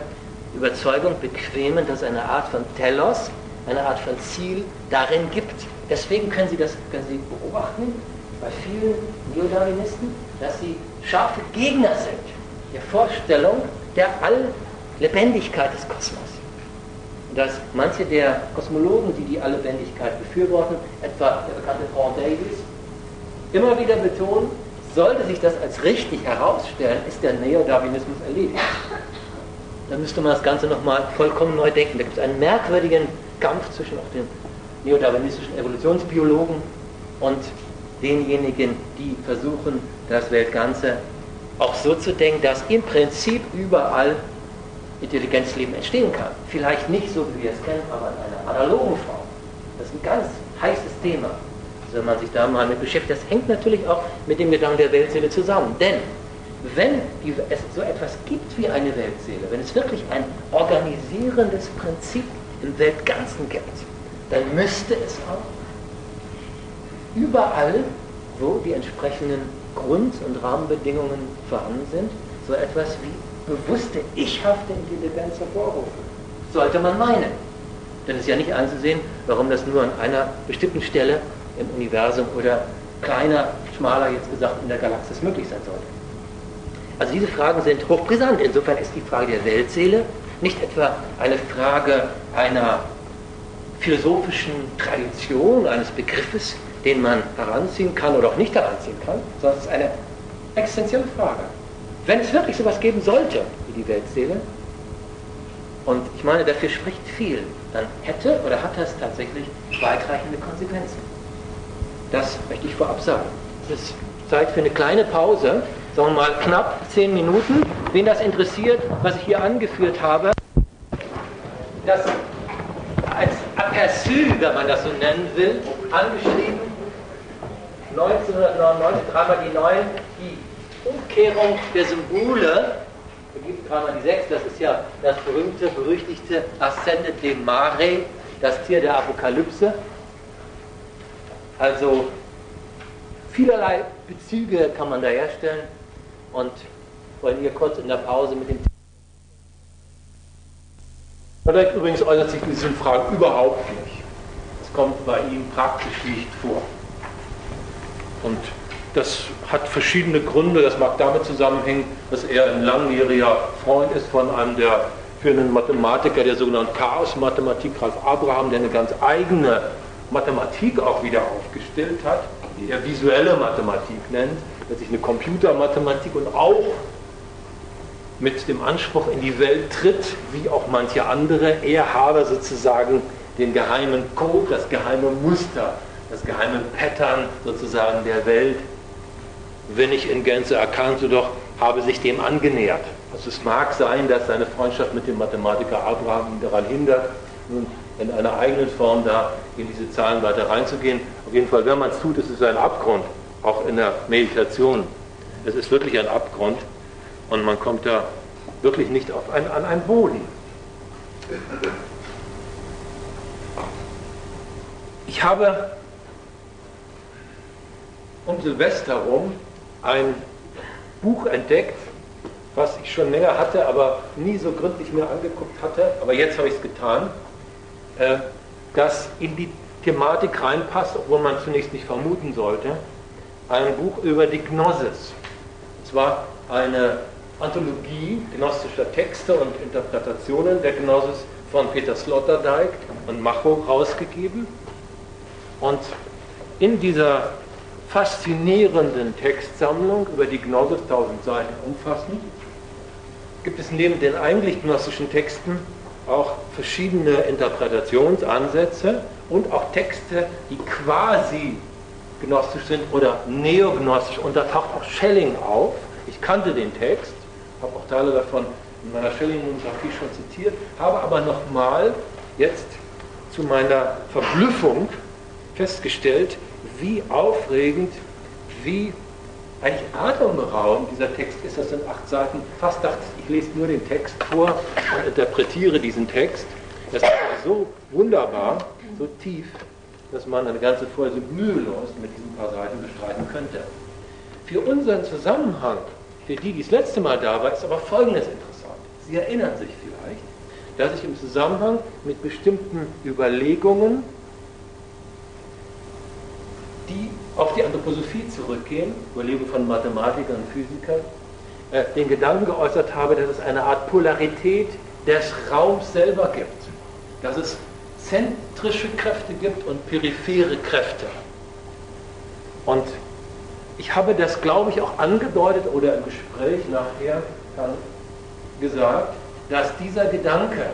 Überzeugung bequemen, dass eine Art von Telos, eine Art von Ziel darin gibt. Deswegen können Sie das können Sie beobachten, bei vielen Neodarwinisten, dass sie scharfe Gegner sind der Vorstellung der Alllebendigkeit des Kosmos. Dass manche der Kosmologen, die die Alllebendigkeit befürworten, etwa der bekannte Paul Davies, immer wieder betonen, sollte sich das als richtig herausstellen, ist der Neodarwinismus erledigt. Dann müsste man das Ganze nochmal vollkommen neu denken. Da gibt es einen merkwürdigen Kampf zwischen auch den neodarwinistischen Evolutionsbiologen und denjenigen, die versuchen, das Weltganze auch so zu denken, dass im Prinzip überall Intelligenzleben entstehen kann. Vielleicht nicht so, wie wir es kennen, aber in einer analogen Form. Das ist ein ganz heißes Thema, wenn man sich da mal mit beschäftigt. Das hängt natürlich auch mit dem Gedanken der Weltseele zusammen. Denn wenn es so etwas gibt wie eine Weltseele, wenn es wirklich ein organisierendes Prinzip im Weltganzen gibt, dann müsste es auch überall, wo die entsprechenden Grund- und Rahmenbedingungen vorhanden sind, so etwas wie bewusste, ichhafte Intelligenz hervorrufen. Sollte man meinen. Denn es ist ja nicht einzusehen, warum das nur an einer bestimmten Stelle im Universum oder kleiner, schmaler jetzt gesagt in der Galaxis möglich sein sollte. Also diese Fragen sind hochbrisant. Insofern ist die Frage der Weltseele nicht etwa eine Frage einer philosophischen Tradition, eines Begriffes, den man heranziehen kann oder auch nicht heranziehen kann, sondern es ist eine existenzielle Frage. Wenn es wirklich sowas geben sollte, wie die Weltseele, und ich meine, dafür spricht viel, dann hätte oder hat das tatsächlich weitreichende Konsequenzen. Das möchte ich vorab sagen. Es ist Zeit für eine kleine Pause, sagen wir mal knapp zehn Minuten. Wen das interessiert, was ich hier angeführt habe, das als Aperçu, wenn man das so nennen will, angeschrieben 1999, dreimal die 9, die Umkehrung der Symbole, gibt dreimal die 6, das ist ja das berühmte, berüchtigte Ascended de Mare, das Tier der Apokalypse. Also vielerlei Bezüge kann man da herstellen und wollen hier kurz in der Pause mit dem Vielleicht übrigens äußert sich diese Frage überhaupt nicht. Das kommt bei ihm praktisch nicht vor. Und das hat verschiedene Gründe. Das mag damit zusammenhängen, dass er ein langjähriger Freund ist von einem der führenden Mathematiker der sogenannten Chaos-Mathematik, Ralf Abraham, der eine ganz eigene Mathematik auch wieder aufgestellt hat, die er visuelle Mathematik nennt, sich eine Computermathematik und auch mit dem Anspruch in die Welt tritt, wie auch manche andere. Er habe sozusagen den geheimen Code, das geheime Muster das geheime Pattern sozusagen der Welt, wenn nicht in Gänze erkannt, so doch habe sich dem angenähert. Also es mag sein, dass seine Freundschaft mit dem Mathematiker Abraham ihn daran hindert, nun in einer eigenen Form da in diese Zahlen weiter reinzugehen. Auf jeden Fall, wenn man es tut, ist es ein Abgrund, auch in der Meditation. Es ist wirklich ein Abgrund und man kommt da wirklich nicht auf ein, an einen Boden. Ich habe um Silvester rum ein Buch entdeckt, was ich schon länger hatte, aber nie so gründlich mir angeguckt hatte, aber jetzt habe ich es getan, äh, das in die Thematik reinpasst, obwohl man zunächst nicht vermuten sollte. Ein Buch über die Gnosis. Und zwar eine Anthologie gnostischer Texte und Interpretationen der Gnosis von Peter Sloterdijk und Macho rausgegeben. Und in dieser faszinierenden Textsammlung über die Gnosis, 1000 Seiten umfassend, gibt es neben den eigentlich gnostischen Texten auch verschiedene Interpretationsansätze und auch Texte, die quasi gnostisch sind oder neognostisch. Und da taucht auch Schelling auf. Ich kannte den Text, habe auch Teile davon in meiner Schelling-Monographie schon zitiert, habe aber nochmal jetzt zu meiner Verblüffung festgestellt, wie aufregend, wie eigentlich atemberaubend dieser Text ist. Das sind acht Seiten. Fast dachte ich, ich lese nur den Text vor und interpretiere diesen Text. Das ist so wunderbar, so tief, dass man eine ganze Folge mühelos mit diesen paar Seiten bestreiten könnte. Für unseren Zusammenhang, für die, die das letzte Mal da war, ist aber Folgendes interessant. Sie erinnern sich vielleicht, dass ich im Zusammenhang mit bestimmten Überlegungen die auf die Anthroposophie zurückgehen, Überlegung von Mathematikern und Physikern, äh, den Gedanken geäußert habe, dass es eine Art Polarität des Raums selber gibt. Dass es zentrische Kräfte gibt und periphere Kräfte. Und ich habe das, glaube ich, auch angedeutet oder im Gespräch nachher gesagt, dass dieser Gedanke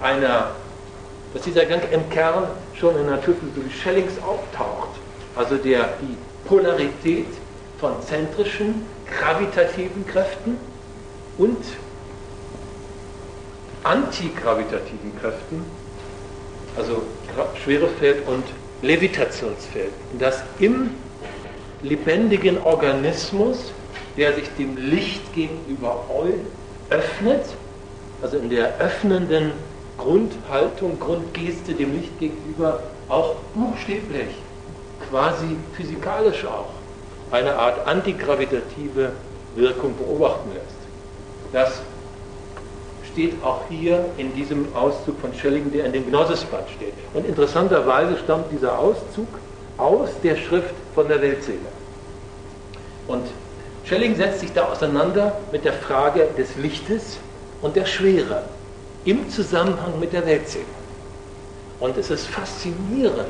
einer, dass dieser Gedanke im Kern schon in der Naturphilosophie Schellings auftaucht. Also der, die Polarität von zentrischen, gravitativen Kräften und antigravitativen Kräften, also Schwerefeld und Levitationsfeld, das im lebendigen Organismus, der sich dem Licht gegenüber öffnet, also in der öffnenden Grundhaltung, Grundgeste dem Licht gegenüber auch buchstäblich, quasi physikalisch auch, eine Art antigravitative Wirkung beobachten lässt. Das steht auch hier in diesem Auszug von Schelling, der in dem Gnosisband steht. Und interessanterweise stammt dieser Auszug aus der Schrift von der Weltseele. Und Schelling setzt sich da auseinander mit der Frage des Lichtes und der Schwere im Zusammenhang mit der Weltseele. Und es ist faszinierend,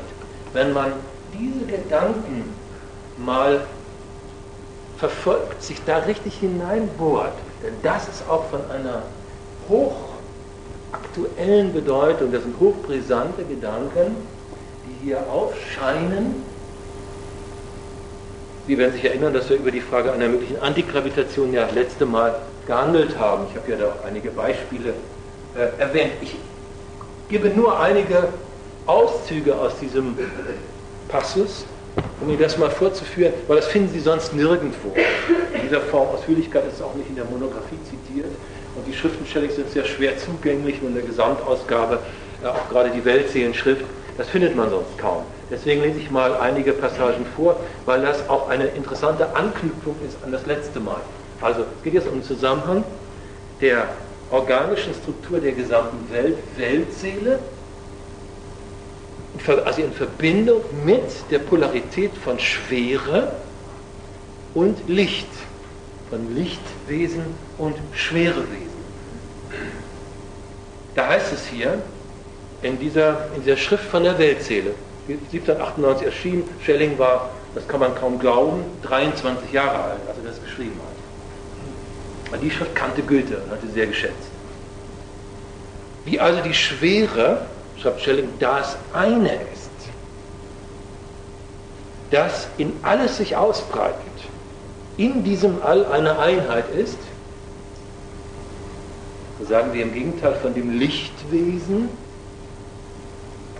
wenn man diese Gedanken mal verfolgt, sich da richtig hineinbohrt. Denn das ist auch von einer hochaktuellen Bedeutung, das sind hochbrisante Gedanken, die hier aufscheinen. Sie werden sich erinnern, dass wir über die Frage einer möglichen Antigravitation ja letzte Mal gehandelt haben. Ich habe ja da auch einige Beispiele äh, erwähnt. Ich gebe nur einige Auszüge aus diesem Passus, um Ihnen das mal vorzuführen, weil das finden Sie sonst nirgendwo. In dieser Form Ausführlichkeit ist auch nicht in der Monographie zitiert. Und die Schriften sind sehr schwer zugänglich, nur in der Gesamtausgabe, äh, auch gerade die Weltseelenschrift, das findet man sonst kaum. Deswegen lese ich mal einige Passagen vor, weil das auch eine interessante Anknüpfung ist an das letzte Mal. Also es geht jetzt um den Zusammenhang der organischen Struktur der gesamten Welt, Weltseele, also in Verbindung mit der Polarität von Schwere und Licht, von Lichtwesen und Schwerewesen. Da heißt es hier, in dieser, in dieser Schrift von der Weltseele, 1798 erschienen, Schelling war, das kann man kaum glauben, 23 Jahre alt, als er das geschrieben hat. Die Schrift kannte Goethe und hatte sehr geschätzt. Wie also die Schwere, Schelling, das eine ist, das in alles sich ausbreitet, in diesem All eine Einheit ist, sagen wir im Gegenteil von dem Lichtwesen,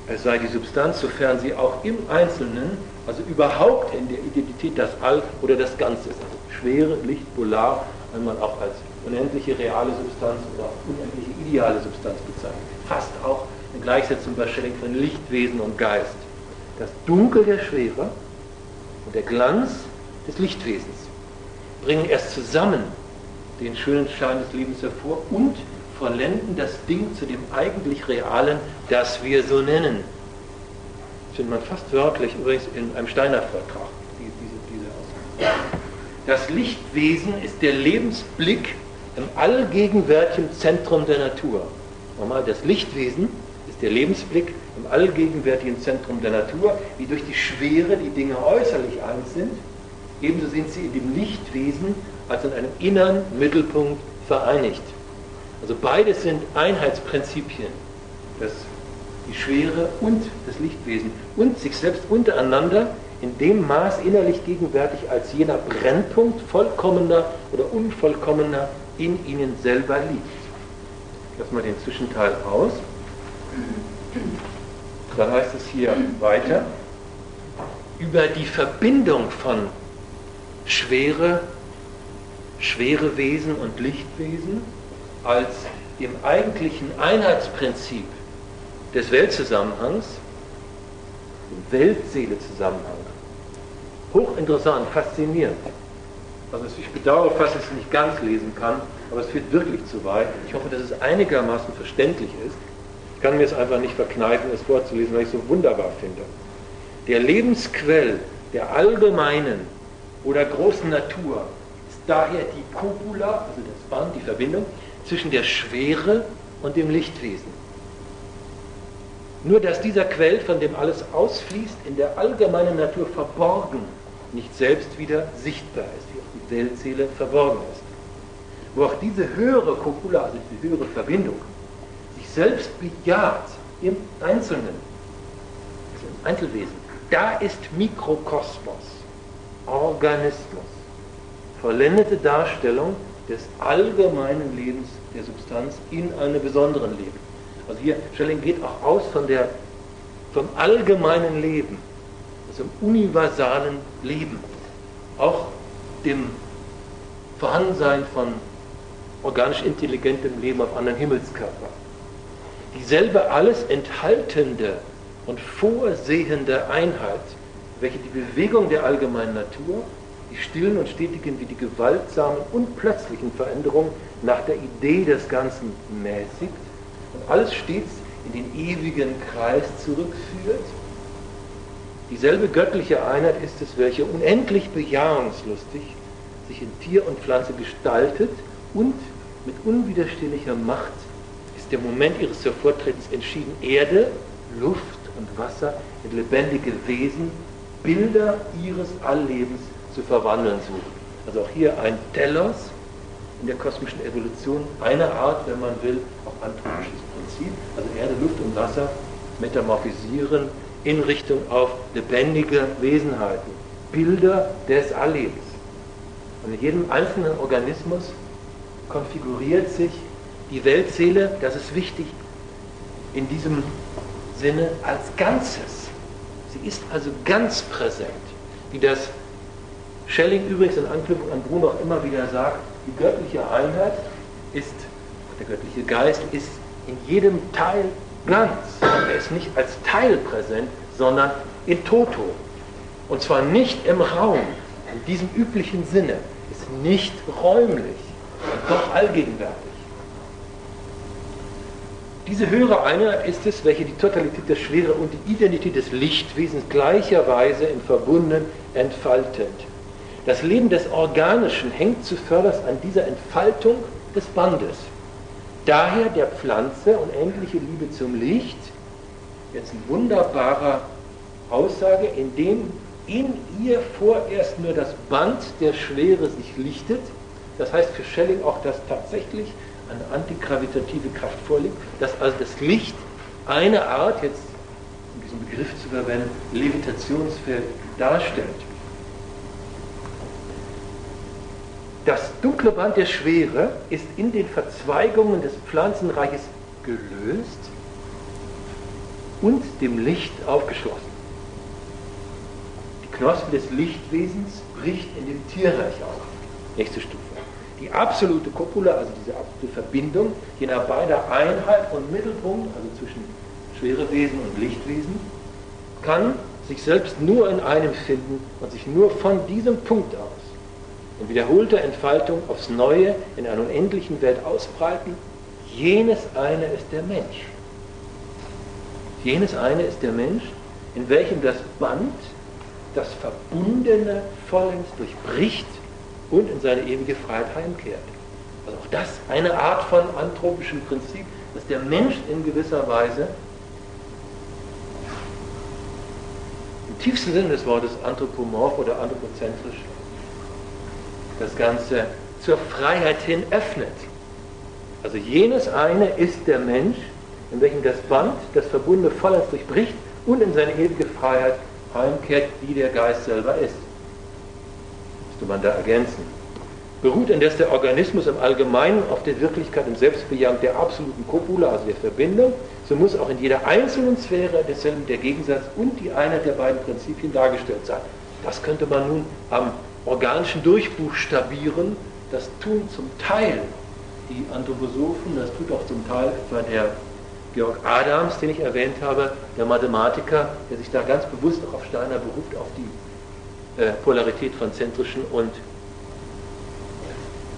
es sei die Substanz, sofern sie auch im Einzelnen, also überhaupt in der Identität das All oder das Ganze ist. Also schwere, Licht, Polar, wenn man auch als unendliche reale Substanz oder unendliche ideale Substanz bezeichnet. Fast auch Gleichsetzung Schelling von Lichtwesen und Geist. Das Dunkel der Schwere und der Glanz des Lichtwesens bringen erst zusammen den schönen Schein des Lebens hervor und vollenden das Ding zu dem eigentlich Realen, das wir so nennen. Das findet man fast wörtlich übrigens in einem Steiner Vortrag, diese, diese Aussage. Das Lichtwesen ist der Lebensblick im allgegenwärtigen Zentrum der Natur. Nochmal, das Lichtwesen der Lebensblick im allgegenwärtigen Zentrum der Natur, wie durch die Schwere die Dinge äußerlich eins sind, ebenso sind sie in dem Lichtwesen als in einem inneren Mittelpunkt vereinigt. Also beides sind Einheitsprinzipien, das, die Schwere und das Lichtwesen und sich selbst untereinander in dem Maß innerlich gegenwärtig, als jener Brennpunkt vollkommener oder unvollkommener in ihnen selber liegt. Lass mal den Zwischenteil aus. Dann heißt es hier weiter, über die Verbindung von Schwere, schwere Wesen und Lichtwesen als dem eigentlichen Einheitsprinzip des Weltzusammenhangs, dem Weltseele-Zusammenhang, hochinteressant, faszinierend. Also ich bedauere fast, dass ich es nicht ganz lesen kann, aber es führt wirklich zu weit. Ich hoffe, dass es einigermaßen verständlich ist. Ich kann mir es einfach nicht verkneifen, es vorzulesen, weil ich es so wunderbar finde. Der Lebensquell der allgemeinen oder großen Natur ist daher die Copula, also das Band, die Verbindung zwischen der Schwere und dem Lichtwesen. Nur dass dieser Quell, von dem alles ausfließt, in der allgemeinen Natur verborgen, nicht selbst wieder sichtbar ist, wie auch die Weltseele verborgen ist. Wo auch diese höhere Copula, also diese höhere Verbindung, selbst bejaht im Einzelnen, also im Einzelwesen, da ist Mikrokosmos, Organismus, vollendete Darstellung des allgemeinen Lebens der Substanz in einem besonderen Leben. Also hier, Schelling geht auch aus von der, vom allgemeinen Leben, also im universalen Leben, auch dem Vorhandensein von organisch intelligentem Leben auf anderen Himmelskörpern. Dieselbe alles enthaltende und vorsehende Einheit, welche die Bewegung der allgemeinen Natur, die stillen und stetigen wie die gewaltsamen und plötzlichen Veränderungen nach der Idee des Ganzen mäßigt und alles stets in den ewigen Kreis zurückführt. Dieselbe göttliche Einheit ist es, welche unendlich bejahungslustig sich in Tier und Pflanze gestaltet und mit unwiderstehlicher Macht ist der Moment ihres Hervortretens entschieden, Erde, Luft und Wasser in lebendige Wesen, Bilder ihres Alllebens zu verwandeln suchen. Also auch hier ein Telos in der kosmischen Evolution, eine Art, wenn man will, auch anthropisches Prinzip, also Erde, Luft und Wasser metamorphisieren in Richtung auf lebendige Wesenheiten, Bilder des Alllebens. Und in jedem einzelnen Organismus konfiguriert sich die Weltseele, das ist wichtig, in diesem Sinne als Ganzes. Sie ist also ganz präsent, wie das Schelling übrigens in Anknüpfung an Bruno auch immer wieder sagt, die göttliche Einheit ist, der göttliche Geist ist in jedem Teil ganz. Er ist nicht als Teil präsent, sondern in Toto. Und zwar nicht im Raum, in diesem üblichen Sinne, ist nicht räumlich, doch allgegenwärtig. Diese höhere Einheit ist es, welche die Totalität der Schwere und die Identität des Lichtwesens gleicherweise in Verbunden entfaltet. Das Leben des Organischen hängt zuvörderst an dieser Entfaltung des Bandes. Daher der Pflanze unendliche Liebe zum Licht, jetzt ein wunderbarer Aussage, indem in ihr vorerst nur das Band der Schwere sich lichtet. Das heißt für Schelling auch, dass tatsächlich eine antigravitative Kraft vorliegt, dass also das Licht eine Art, jetzt um diesen Begriff zu verwenden, Levitationsfeld darstellt. Das dunkle Band der Schwere ist in den Verzweigungen des Pflanzenreiches gelöst und dem Licht aufgeschlossen. Die Knospe des Lichtwesens bricht in dem Tierreich auf. Nächste Stufe. Die absolute Copula, also diese absolute Verbindung jener beider Einheit und Mittelpunkt, also zwischen Schwerewesen und Lichtwesen, kann sich selbst nur in einem finden und sich nur von diesem Punkt aus in wiederholter Entfaltung aufs Neue in einer unendlichen Welt ausbreiten. Jenes eine ist der Mensch. Jenes eine ist der Mensch, in welchem das Band, das Verbundene vollends durchbricht und in seine ewige Freiheit heimkehrt. Also auch das eine Art von anthropischem Prinzip, dass der Mensch in gewisser Weise im tiefsten Sinne des Wortes anthropomorph oder anthropozentrisch das Ganze zur Freiheit hin öffnet. Also jenes eine ist der Mensch, in welchem das Band, das Verbundene vollends durchbricht und in seine ewige Freiheit heimkehrt, wie der Geist selber ist müsste man da ergänzen. Beruht indes der Organismus im Allgemeinen auf der Wirklichkeit und Selbstbejagung der absoluten Copula, also der Verbindung, so muss auch in jeder einzelnen Sphäre desselben der Gegensatz und die Einheit der beiden Prinzipien dargestellt sein. Das könnte man nun am organischen durchbuchstabieren. Das tun zum Teil die Anthroposophen, das tut auch zum Teil etwa der Georg Adams, den ich erwähnt habe, der Mathematiker, der sich da ganz bewusst auch auf Steiner beruft, auf die äh, Polarität von zentrischen und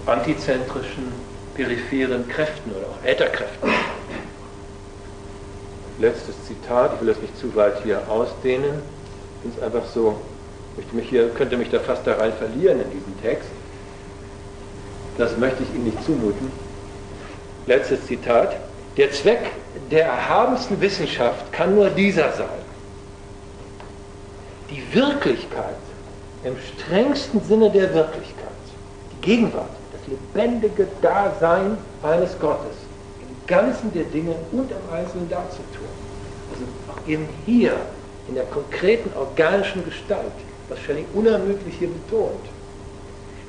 antizentrischen peripheren Kräften oder auch Ätherkräften. Letztes Zitat, ich will das nicht zu weit hier ausdehnen, ich finde es einfach so Ich mich hier, könnte mich da fast da rein verlieren in diesem Text. Das möchte ich Ihnen nicht zumuten. Letztes Zitat. Der Zweck der erhabensten Wissenschaft kann nur dieser sein. Die Wirklichkeit im strengsten Sinne der Wirklichkeit, die Gegenwart, das lebendige Dasein eines Gottes im Ganzen der Dinge und im Einzelnen darzutun. Also auch eben hier in der konkreten organischen Gestalt, was Schelling unermüdlich hier betont.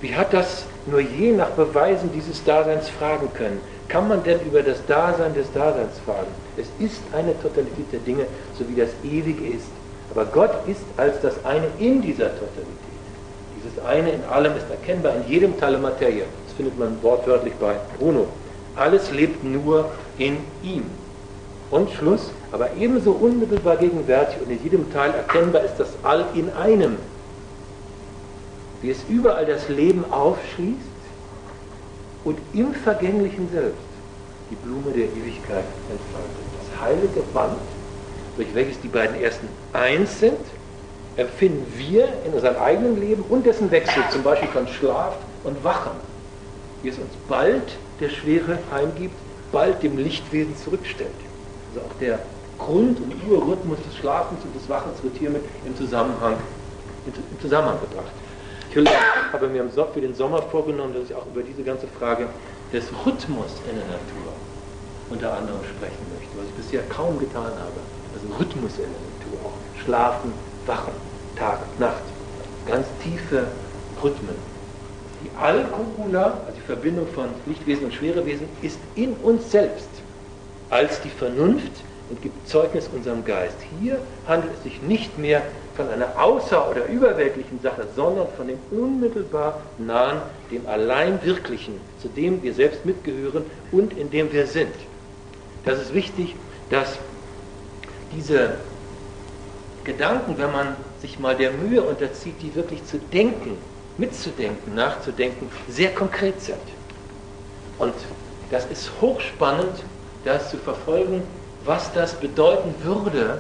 Wie hat das nur je nach Beweisen dieses Daseins fragen können? Kann man denn über das Dasein des Daseins fragen? Es ist eine Totalität der Dinge, so wie das Ewige ist. Aber Gott ist als das eine in dieser Totalität. Dieses eine in allem ist erkennbar in jedem Teil der Materie. Das findet man wortwörtlich bei Bruno. Alles lebt nur in ihm. Und Schluss, aber ebenso unmittelbar gegenwärtig und in jedem Teil erkennbar ist das All in einem. Wie es überall das Leben aufschließt und im Vergänglichen selbst die Blume der Ewigkeit entfaltet. Das heilige Band, durch welches die beiden ersten eins sind, empfinden wir in unserem eigenen Leben und dessen Wechsel, zum Beispiel von Schlaf und Wachen, wie es uns bald der Schwere heimgibt, bald dem Lichtwesen zurückstellt. Also auch der Grund- und Urrhythmus des Schlafens und des Wachens wird hiermit im Zusammenhang, im Zusammenhang gebracht. Ich habe mir für den Sommer vorgenommen, dass ich auch über diese ganze Frage des Rhythmus in der Natur unter anderem sprechen möchte, was ich bisher kaum getan habe. Also Rhythmus in der Natur, auch Schlafen, Wachen, Tag, Nacht, ganz tiefe Rhythmen. Die Alkohula, also die Verbindung von Lichtwesen und Schwerewesen, ist in uns selbst als die Vernunft und gibt Zeugnis unserem Geist. Hier handelt es sich nicht mehr von einer außer- oder überweltlichen Sache, sondern von dem unmittelbar nahen, dem allein Wirklichen, zu dem wir selbst mitgehören und in dem wir sind. Das ist wichtig, dass diese Gedanken, wenn man sich mal der Mühe unterzieht, die wirklich zu denken, mitzudenken, nachzudenken, sehr konkret sind. Und das ist hochspannend, das zu verfolgen, was das bedeuten würde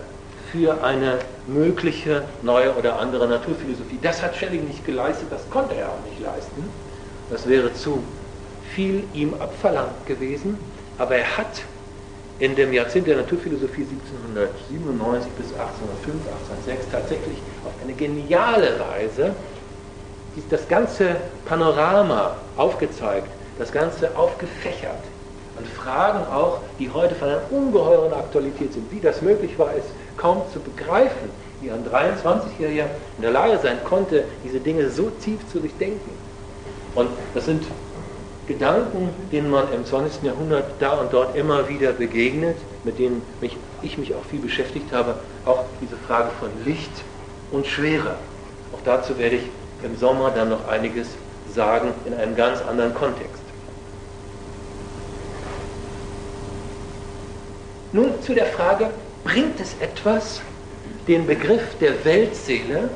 für eine mögliche neue oder andere Naturphilosophie. Das hat Schelling nicht geleistet, das konnte er auch nicht leisten. Das wäre zu viel ihm abverlangt gewesen. Aber er hat in dem Jahrzehnt der Naturphilosophie 1797 bis 1805, 1806 tatsächlich auf eine geniale Weise das ganze Panorama aufgezeigt, das Ganze aufgefächert und Fragen auch, die heute von einer ungeheuren Aktualität sind, wie das möglich war, ist kaum zu begreifen, wie ein 23-Jähriger in der Lage sein konnte, diese Dinge so tief zu durchdenken. Und das sind Gedanken, denen man im 20. Jahrhundert da und dort immer wieder begegnet, mit denen mich, ich mich auch viel beschäftigt habe, auch diese Frage von Licht und Schwere. Auch dazu werde ich im Sommer dann noch einiges sagen in einem ganz anderen Kontext. Nun zu der Frage, bringt es etwas, den Begriff der Weltseele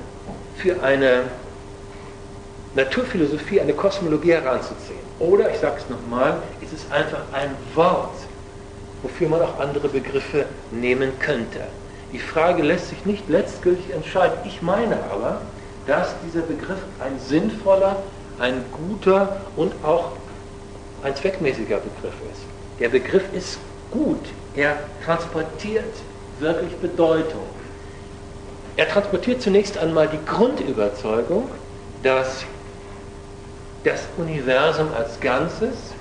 für eine Naturphilosophie, eine Kosmologie heranzuziehen? Oder, ich sage es nochmal, ist es einfach ein Wort, wofür man auch andere Begriffe nehmen könnte. Die Frage lässt sich nicht letztgültig entscheiden. Ich meine aber, dass dieser Begriff ein sinnvoller, ein guter und auch ein zweckmäßiger Begriff ist. Der Begriff ist gut, er transportiert wirklich Bedeutung. Er transportiert zunächst einmal die Grundüberzeugung, dass das Universum als Ganzes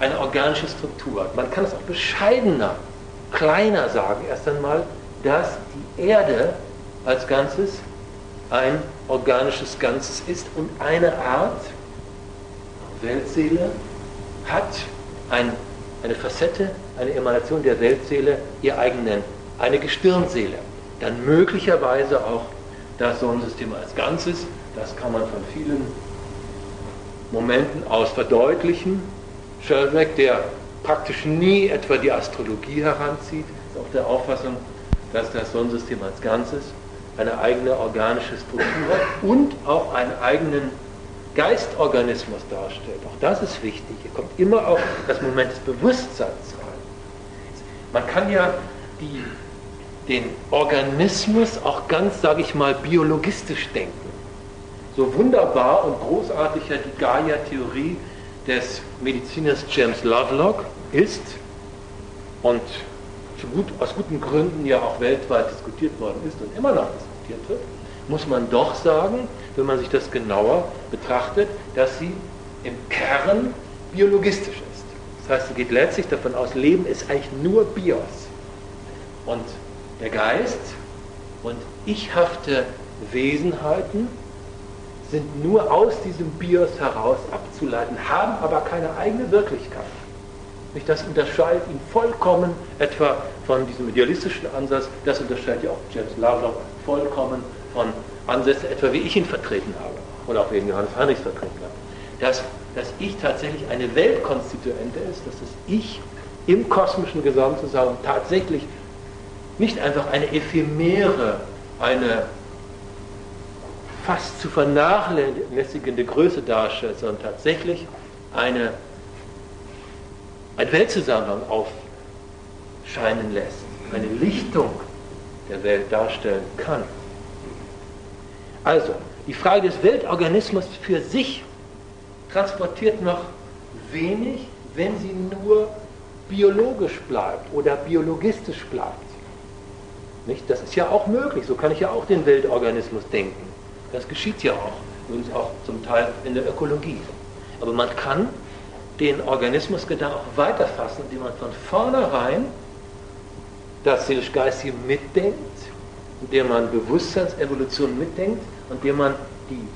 eine organische Struktur hat. Man kann es auch bescheidener, kleiner sagen, erst einmal, dass die Erde als Ganzes ein organisches Ganzes ist und eine Art Weltseele hat ein, eine Facette, eine Emanation der Weltseele, ihr eigenen, eine Gestirnseele. Dann möglicherweise auch das Sonnensystem als Ganzes, das kann man von vielen Momenten aus verdeutlichen. Sheldrake, der praktisch nie etwa die Astrologie heranzieht, ist auch der Auffassung, dass das Sonnensystem als Ganzes eine eigene organische Struktur hat und auch einen eigenen Geistorganismus darstellt. Auch das ist wichtig. Hier kommt immer auch das Moment des Bewusstseins rein. Man kann ja die, den Organismus auch ganz, sage ich mal, biologistisch denken. So wunderbar und großartig ja die Gaia-Theorie des Mediziners James Lovelock ist und gut, aus guten Gründen ja auch weltweit diskutiert worden ist und immer noch diskutiert wird, muss man doch sagen, wenn man sich das genauer betrachtet, dass sie im Kern biologistisch ist. Das heißt, sie geht letztlich davon aus, Leben ist eigentlich nur Bios. Und der Geist und ichhafte Wesenheiten sind nur aus diesem Bios heraus abzuleiten, haben aber keine eigene Wirklichkeit. Nicht, das unterscheidet ihn vollkommen etwa von diesem idealistischen Ansatz, das unterscheidet ja auch James Lovelock vollkommen von Ansätzen, etwa wie ich ihn vertreten habe oder auch wie ihn Johannes Heinrichs vertreten habe. Dass das Ich tatsächlich eine Weltkonstituente ist, dass das Ich im kosmischen Gesamtzusammenhang tatsächlich nicht einfach eine ephemere, eine fast zu vernachlässigende Größe darstellt, sondern tatsächlich eine, ein Weltzusammenhang aufscheinen lässt, eine Lichtung der Welt darstellen kann. Also, die Frage des Weltorganismus für sich transportiert noch wenig, wenn sie nur biologisch bleibt oder biologistisch bleibt. Nicht? Das ist ja auch möglich, so kann ich ja auch den Weltorganismus denken. Das geschieht ja auch, übrigens auch zum Teil in der Ökologie. Aber man kann den Organismusgedanken auch weiterfassen, indem man von vornherein das seelisch-geistige mitdenkt, indem man Bewusstseinsevolution mitdenkt und indem man die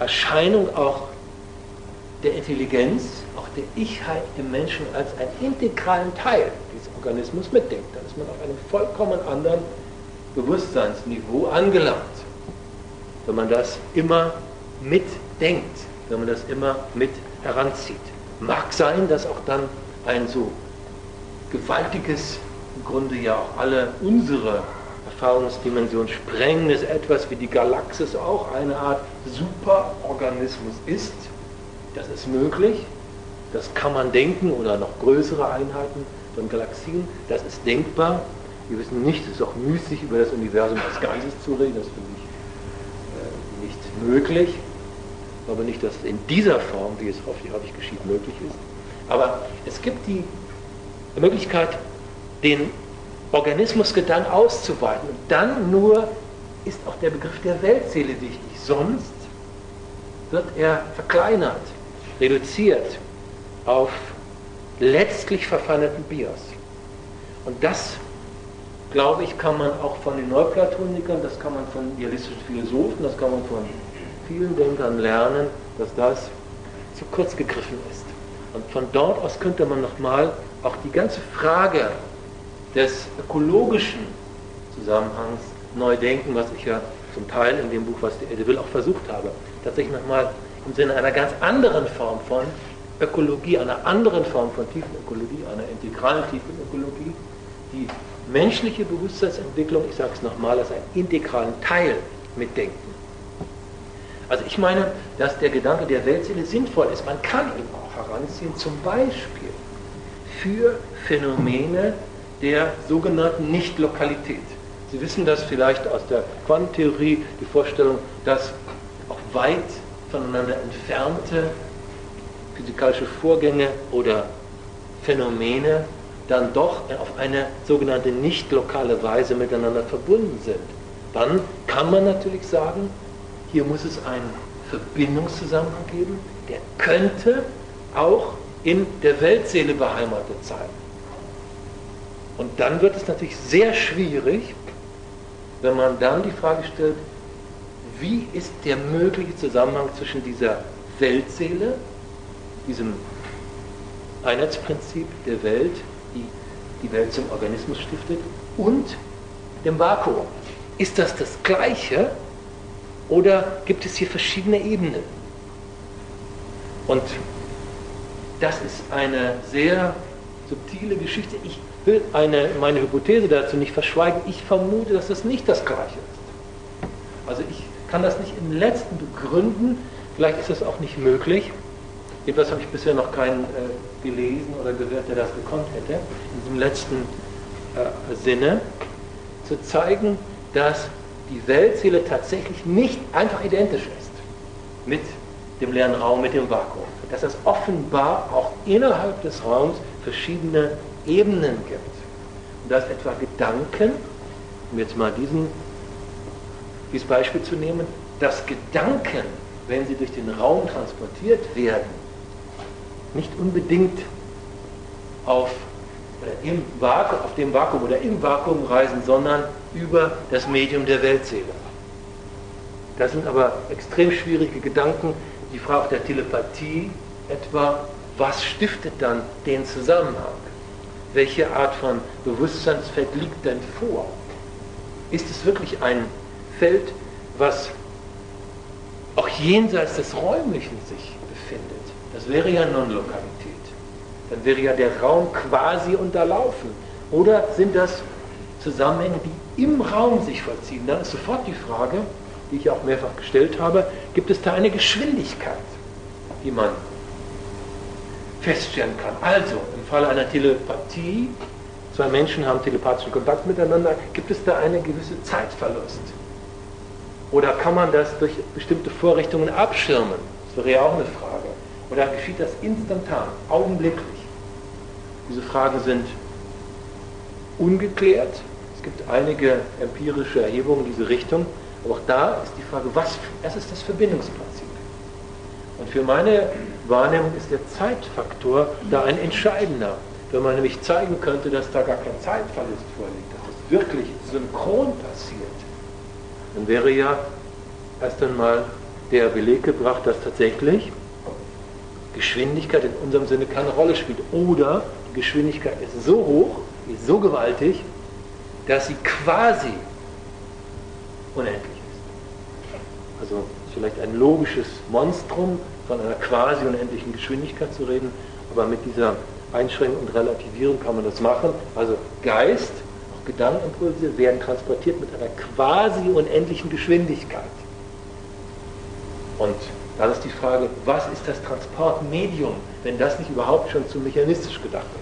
Erscheinung auch der Intelligenz, auch der Ichheit im Menschen als einen integralen Teil dieses Organismus mitdenkt. Dann ist man auf einem vollkommen anderen Bewusstseinsniveau angelangt. Wenn man das immer mitdenkt, wenn man das immer mit heranzieht. Mag sein, dass auch dann ein so gewaltiges, im Grunde ja auch alle unsere Erfahrungsdimensionen sprengendes etwas wie die Galaxis auch eine Art Superorganismus ist, das ist möglich, das kann man denken oder noch größere Einheiten von Galaxien, das ist denkbar. Wir wissen nicht, es ist auch müßig, über das Universum als Ganzes zu reden, das finde ich äh, nicht möglich. Aber nicht, dass es in dieser Form, wie es hoffentlich häufig geschieht, möglich ist. Aber es gibt die Möglichkeit, den Organismusgedanken auszuweiten. Und dann nur ist auch der Begriff der Weltseele wichtig. Sonst wird er verkleinert reduziert auf letztlich verfeinerten Bios. Und das, glaube ich, kann man auch von den Neuplatonikern, das kann man von idealistischen Philosophen, das kann man von vielen Denkern lernen, dass das zu kurz gegriffen ist. Und von dort aus könnte man nochmal auch die ganze Frage des ökologischen Zusammenhangs neu denken, was ich ja zum Teil in dem Buch, was die Ede will, auch versucht habe. Tatsächlich nochmal im Sinne einer ganz anderen Form von Ökologie, einer anderen Form von Tiefenökologie, einer integralen Tiefenökologie, die menschliche Bewusstseinsentwicklung, ich sage es nochmal, als einen integralen Teil mitdenken. Also ich meine, dass der Gedanke der Weltseele sinnvoll ist. Man kann ihn auch heranziehen, zum Beispiel für Phänomene der sogenannten Nichtlokalität. Sie wissen das vielleicht aus der Quantentheorie, die Vorstellung, dass auch weit voneinander entfernte physikalische Vorgänge oder Phänomene dann doch auf eine sogenannte nicht lokale Weise miteinander verbunden sind. Dann kann man natürlich sagen, hier muss es einen Verbindungszusammenhang geben, der könnte auch in der Weltseele beheimatet sein. Und dann wird es natürlich sehr schwierig, wenn man dann die Frage stellt, wie ist der mögliche Zusammenhang zwischen dieser Weltseele, diesem Einheitsprinzip der Welt, die die Welt zum Organismus stiftet, und dem Vakuum. Ist das das Gleiche oder gibt es hier verschiedene Ebenen? Und das ist eine sehr subtile Geschichte. Ich will eine, meine Hypothese dazu nicht verschweigen. Ich vermute, dass das nicht das Gleiche ist. Also ich kann das nicht im letzten begründen. Vielleicht ist es auch nicht möglich. Jedenfalls habe ich bisher noch keinen äh, gelesen oder gehört, der das gekonnt hätte. In diesem letzten äh, Sinne zu zeigen, dass die Weltseele tatsächlich nicht einfach identisch ist mit dem leeren Raum, mit dem Vakuum. Dass es offenbar auch innerhalb des Raums verschiedene Ebenen gibt. Und dass etwa Gedanken, um jetzt mal diesen, dieses Beispiel zu nehmen, dass Gedanken, wenn sie durch den Raum transportiert werden, nicht unbedingt auf, oder im Vakuum, auf dem Vakuum oder im Vakuum reisen, sondern über das Medium der Weltseele. Das sind aber extrem schwierige Gedanken. Die Frage der Telepathie etwa, was stiftet dann den Zusammenhang? Welche Art von Bewusstseinsfeld liegt denn vor? Ist es wirklich ein Feld, was auch jenseits des Räumlichen sich befindet? Das wäre ja Non-Lokalität. Dann wäre ja der Raum quasi unterlaufen. Oder sind das Zusammenhänge, die im Raum sich vollziehen? Dann ist sofort die Frage, die ich auch mehrfach gestellt habe, gibt es da eine Geschwindigkeit, die man feststellen kann. Also, im Falle einer Telepathie, zwei Menschen haben telepathischen Kontakt miteinander, gibt es da einen gewissen Zeitverlust? Oder kann man das durch bestimmte Vorrichtungen abschirmen? Das wäre ja auch eine Frage. Oder geschieht das instantan, augenblicklich? Diese Fragen sind ungeklärt. Es gibt einige empirische Erhebungen in diese Richtung. Aber auch da ist die Frage, was, was ist das Verbindungsprinzip? Und für meine Wahrnehmung ist der Zeitfaktor da ein entscheidender. Wenn man nämlich zeigen könnte, dass da gar kein Zeitverlust vorliegt, dass das wirklich synchron passiert, dann wäre ja erst einmal der Beleg gebracht, dass tatsächlich Geschwindigkeit in unserem Sinne keine Rolle spielt. Oder Geschwindigkeit ist so hoch, ist so gewaltig, dass sie quasi unendlich ist. Also vielleicht ein logisches Monstrum, von einer quasi unendlichen Geschwindigkeit zu reden, aber mit dieser Einschränkung und Relativierung kann man das machen. Also Geist, auch Gedankenimpulse werden transportiert mit einer quasi unendlichen Geschwindigkeit. Und dann ist die Frage, was ist das Transportmedium, wenn das nicht überhaupt schon zu mechanistisch gedacht ist?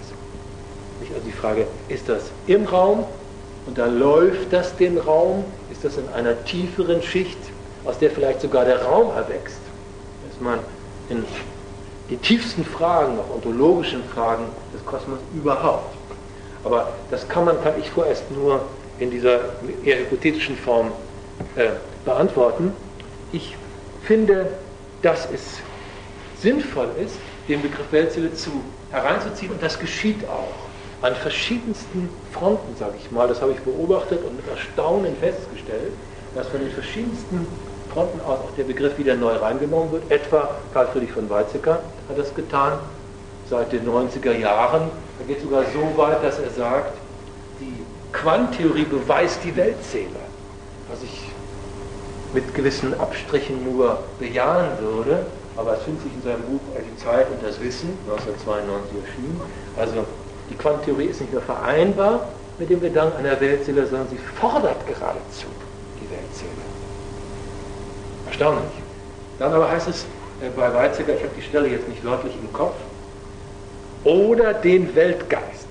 Also die Frage, ist das im Raum und da läuft das den Raum? Ist das in einer tieferen Schicht, aus der vielleicht sogar der Raum erwächst? Ist man in die tiefsten Fragen, auch ontologischen Fragen des Kosmos überhaupt. Aber das kann man, kann ich vorerst nur in dieser eher hypothetischen Form äh, beantworten. Ich finde, dass es sinnvoll ist, den Begriff Weltseele zu hereinzuziehen und das geschieht auch an verschiedensten Fronten, sage ich mal, das habe ich beobachtet und mit Erstaunen festgestellt, dass von den verschiedensten Fronten aus auch der Begriff wieder neu reingenommen wird. Etwa Karl Friedrich von Weizsäcker hat das getan seit den 90er Jahren. Er geht sogar so weit, dass er sagt, die Quantentheorie beweist die Weltseele. Was ich mit gewissen Abstrichen nur bejahen würde, aber es findet sich in seinem Buch Die Zeit und das Wissen, 1992 erschienen. Also die Quantentheorie ist nicht nur vereinbar mit dem Gedanken einer Weltseele, sondern sie fordert geradezu die Weltseele. Erstaunlich. Dann aber heißt es äh, bei Weizsäcker, ich habe die Stelle jetzt nicht wörtlich im Kopf, oder den Weltgeist.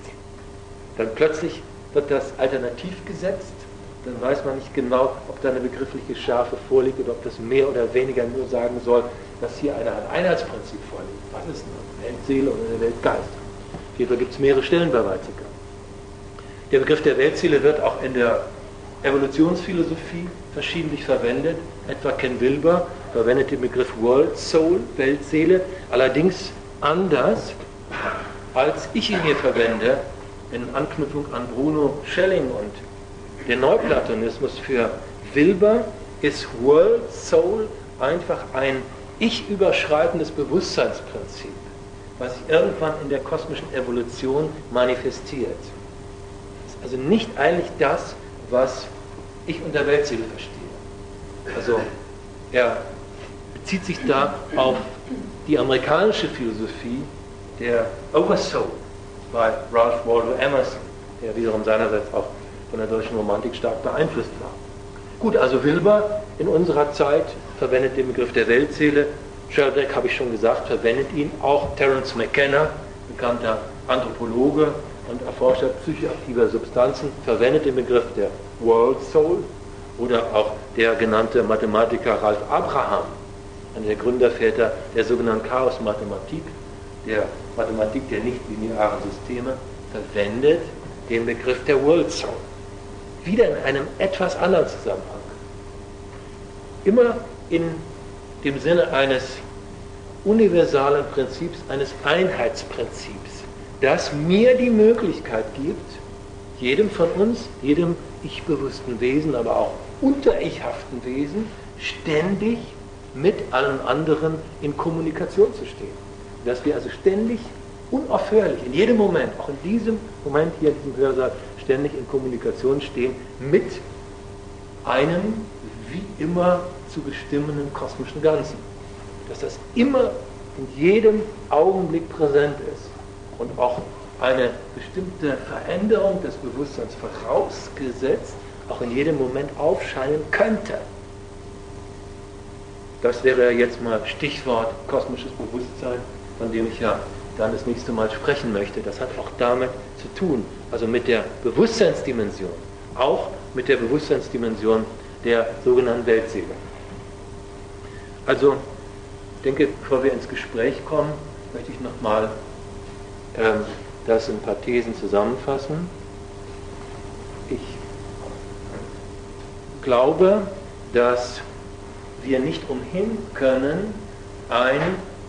Dann plötzlich wird das alternativ gesetzt, dann weiß man nicht genau, ob da eine begriffliche Schärfe vorliegt oder ob das mehr oder weniger nur sagen soll, dass hier eine Art Einheitsprinzip vorliegt. Was ist eine Weltseele oder eine Weltgeist? Hierfür gibt es mehrere Stellen bei Weizsäcker. Der Begriff der Weltseele wird auch in der Evolutionsphilosophie verschiedentlich verwendet. Etwa Ken Wilber verwendet den Begriff World Soul, Weltseele, allerdings anders, als ich ihn hier verwende, in Anknüpfung an Bruno Schelling und den Neuplatonismus für Wilber ist World Soul einfach ein ich überschreitendes Bewusstseinsprinzip was sich irgendwann in der kosmischen Evolution manifestiert. Das ist also nicht eigentlich das, was ich unter Weltseele verstehe. Also er bezieht sich da auf die amerikanische Philosophie der Oversoul bei Ralph Waldo Emerson, der wiederum seinerseits auch von der deutschen Romantik stark beeinflusst war. Gut, also Wilber in unserer Zeit verwendet den Begriff der Weltseele Sheldrake, habe ich schon gesagt, verwendet ihn. Auch Terence McKenna, bekannter Anthropologe, und Erforscher psychoaktiver Substanzen verwendet den Begriff der World Soul oder auch der genannte Mathematiker Ralph Abraham, einer der Gründerväter der sogenannten Chaos-Mathematik, der Mathematik der nicht-linearen Systeme, verwendet den Begriff der World Soul. Wieder in einem etwas anderen Zusammenhang. Immer in dem Sinne eines universalen Prinzips, eines Einheitsprinzips, das mir die Möglichkeit gibt, jedem von uns, jedem ich-bewussten Wesen, aber auch unter-ichhaften Wesen, ständig mit allen anderen in Kommunikation zu stehen. Dass wir also ständig, unaufhörlich, in jedem Moment, auch in diesem Moment hier in diesem Hörsaal, ständig in Kommunikation stehen mit einem wie immer zu bestimmenden kosmischen Ganzen. Dass das immer in jedem Augenblick präsent ist und auch eine bestimmte Veränderung des Bewusstseins vorausgesetzt auch in jedem Moment aufscheinen könnte. Das wäre jetzt mal Stichwort kosmisches Bewusstsein, von dem ich ja dann das nächste Mal sprechen möchte. Das hat auch damit zu tun, also mit der Bewusstseinsdimension, auch mit der Bewusstseinsdimension der sogenannten Weltseele. Also, ich denke, bevor wir ins Gespräch kommen, möchte ich nochmal ähm, das in ein paar Thesen zusammenfassen. Ich glaube, dass wir nicht umhin können, ein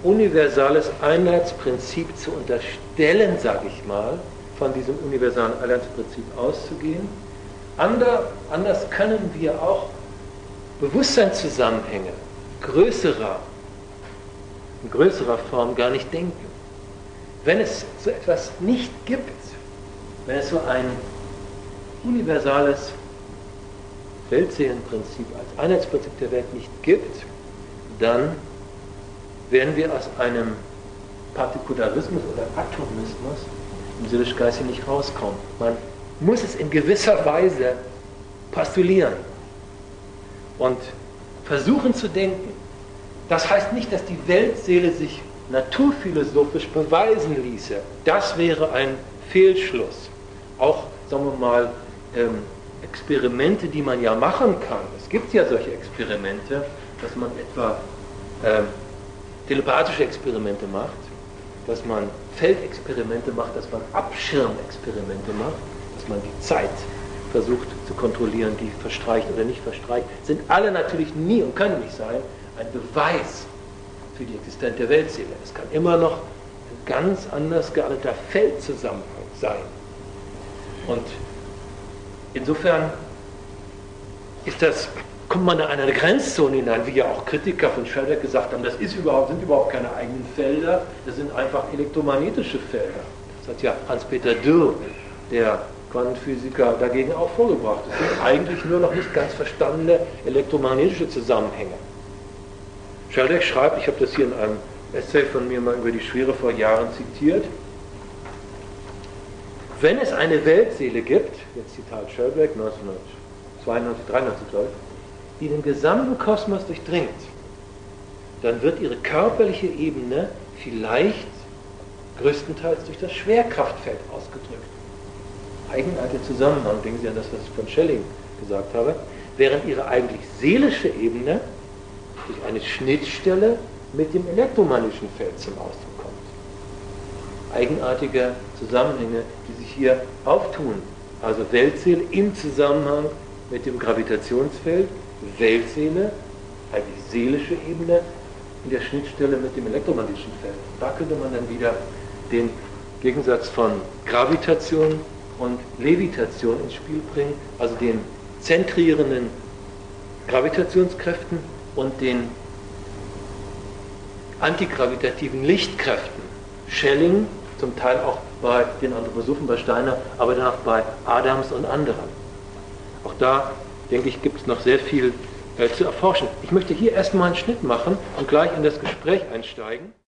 universales Einheitsprinzip zu unterstellen, sage ich mal, von diesem universalen Einheitsprinzip auszugehen. anders können wir auch Bewusstseinszusammenhänge größerer, in größerer Form gar nicht denken. Wenn es so etwas nicht gibt, wenn es so ein universales Weltseelenprinzip als Einheitsprinzip der Welt nicht gibt, dann werden wir aus einem Partikularismus oder Atomismus im Seelisch-Geistigen nicht rauskommen. Man muss es in gewisser Weise postulieren und versuchen zu denken. Das heißt nicht, dass die Weltseele sich naturphilosophisch beweisen ließe. Das wäre ein Fehlschluss. Auch, sagen wir mal, ähm, Experimente, die man ja machen kann. Es gibt ja solche Experimente, dass man etwa ähm, telepathische Experimente macht, dass man Feldexperimente macht, dass man Abschirmexperimente macht, dass man die Zeit versucht zu kontrollieren, die verstreicht oder nicht verstreicht, sind alle natürlich nie und können nicht sein ein Beweis für die Existenz der Weltseele. Es kann immer noch ein ganz anders gearteter Feldzusammenhang sein. Und insofern ist das, kommt man in eine Grenzzone hinein, wie ja auch Kritiker von Sheldrake gesagt haben, das ist überhaupt, sind überhaupt keine eigenen Felder, das sind einfach elektromagnetische Felder. Das hat ja Hans-Peter Dürr, der Quantenphysiker, dagegen auch vorgebracht. Das sind eigentlich nur noch nicht ganz verstandene elektromagnetische Zusammenhänge. Sheldrake schreibt, ich habe das hier in einem Essay von mir mal über die Schwere vor Jahren zitiert, wenn es eine Weltseele gibt, jetzt Zitat Sheldrake 1992, 93 glaube ich, die den gesamten Kosmos durchdringt, dann wird ihre körperliche Ebene vielleicht größtenteils durch das Schwerkraftfeld ausgedrückt. Eigenartiger Zusammenhang, denken Sie an das, was ich von Schelling gesagt habe, während ihre eigentlich seelische Ebene durch eine Schnittstelle mit dem elektromagnetischen Feld zum Ausdruck kommt. Eigenartige Zusammenhänge, die sich hier auftun. Also Weltseele im Zusammenhang mit dem Gravitationsfeld, Weltseele, eigentlich seelische Ebene, in der Schnittstelle mit dem elektromagnetischen Feld. Da könnte man dann wieder den Gegensatz von Gravitation und Levitation ins Spiel bringen, also den zentrierenden Gravitationskräften und den antigravitativen Lichtkräften. Schelling, zum Teil auch bei den Anthroposophen, bei Steiner, aber dann auch bei Adams und anderen. Auch da, denke ich, gibt es noch sehr viel äh, zu erforschen. Ich möchte hier erstmal einen Schnitt machen und gleich in das Gespräch einsteigen.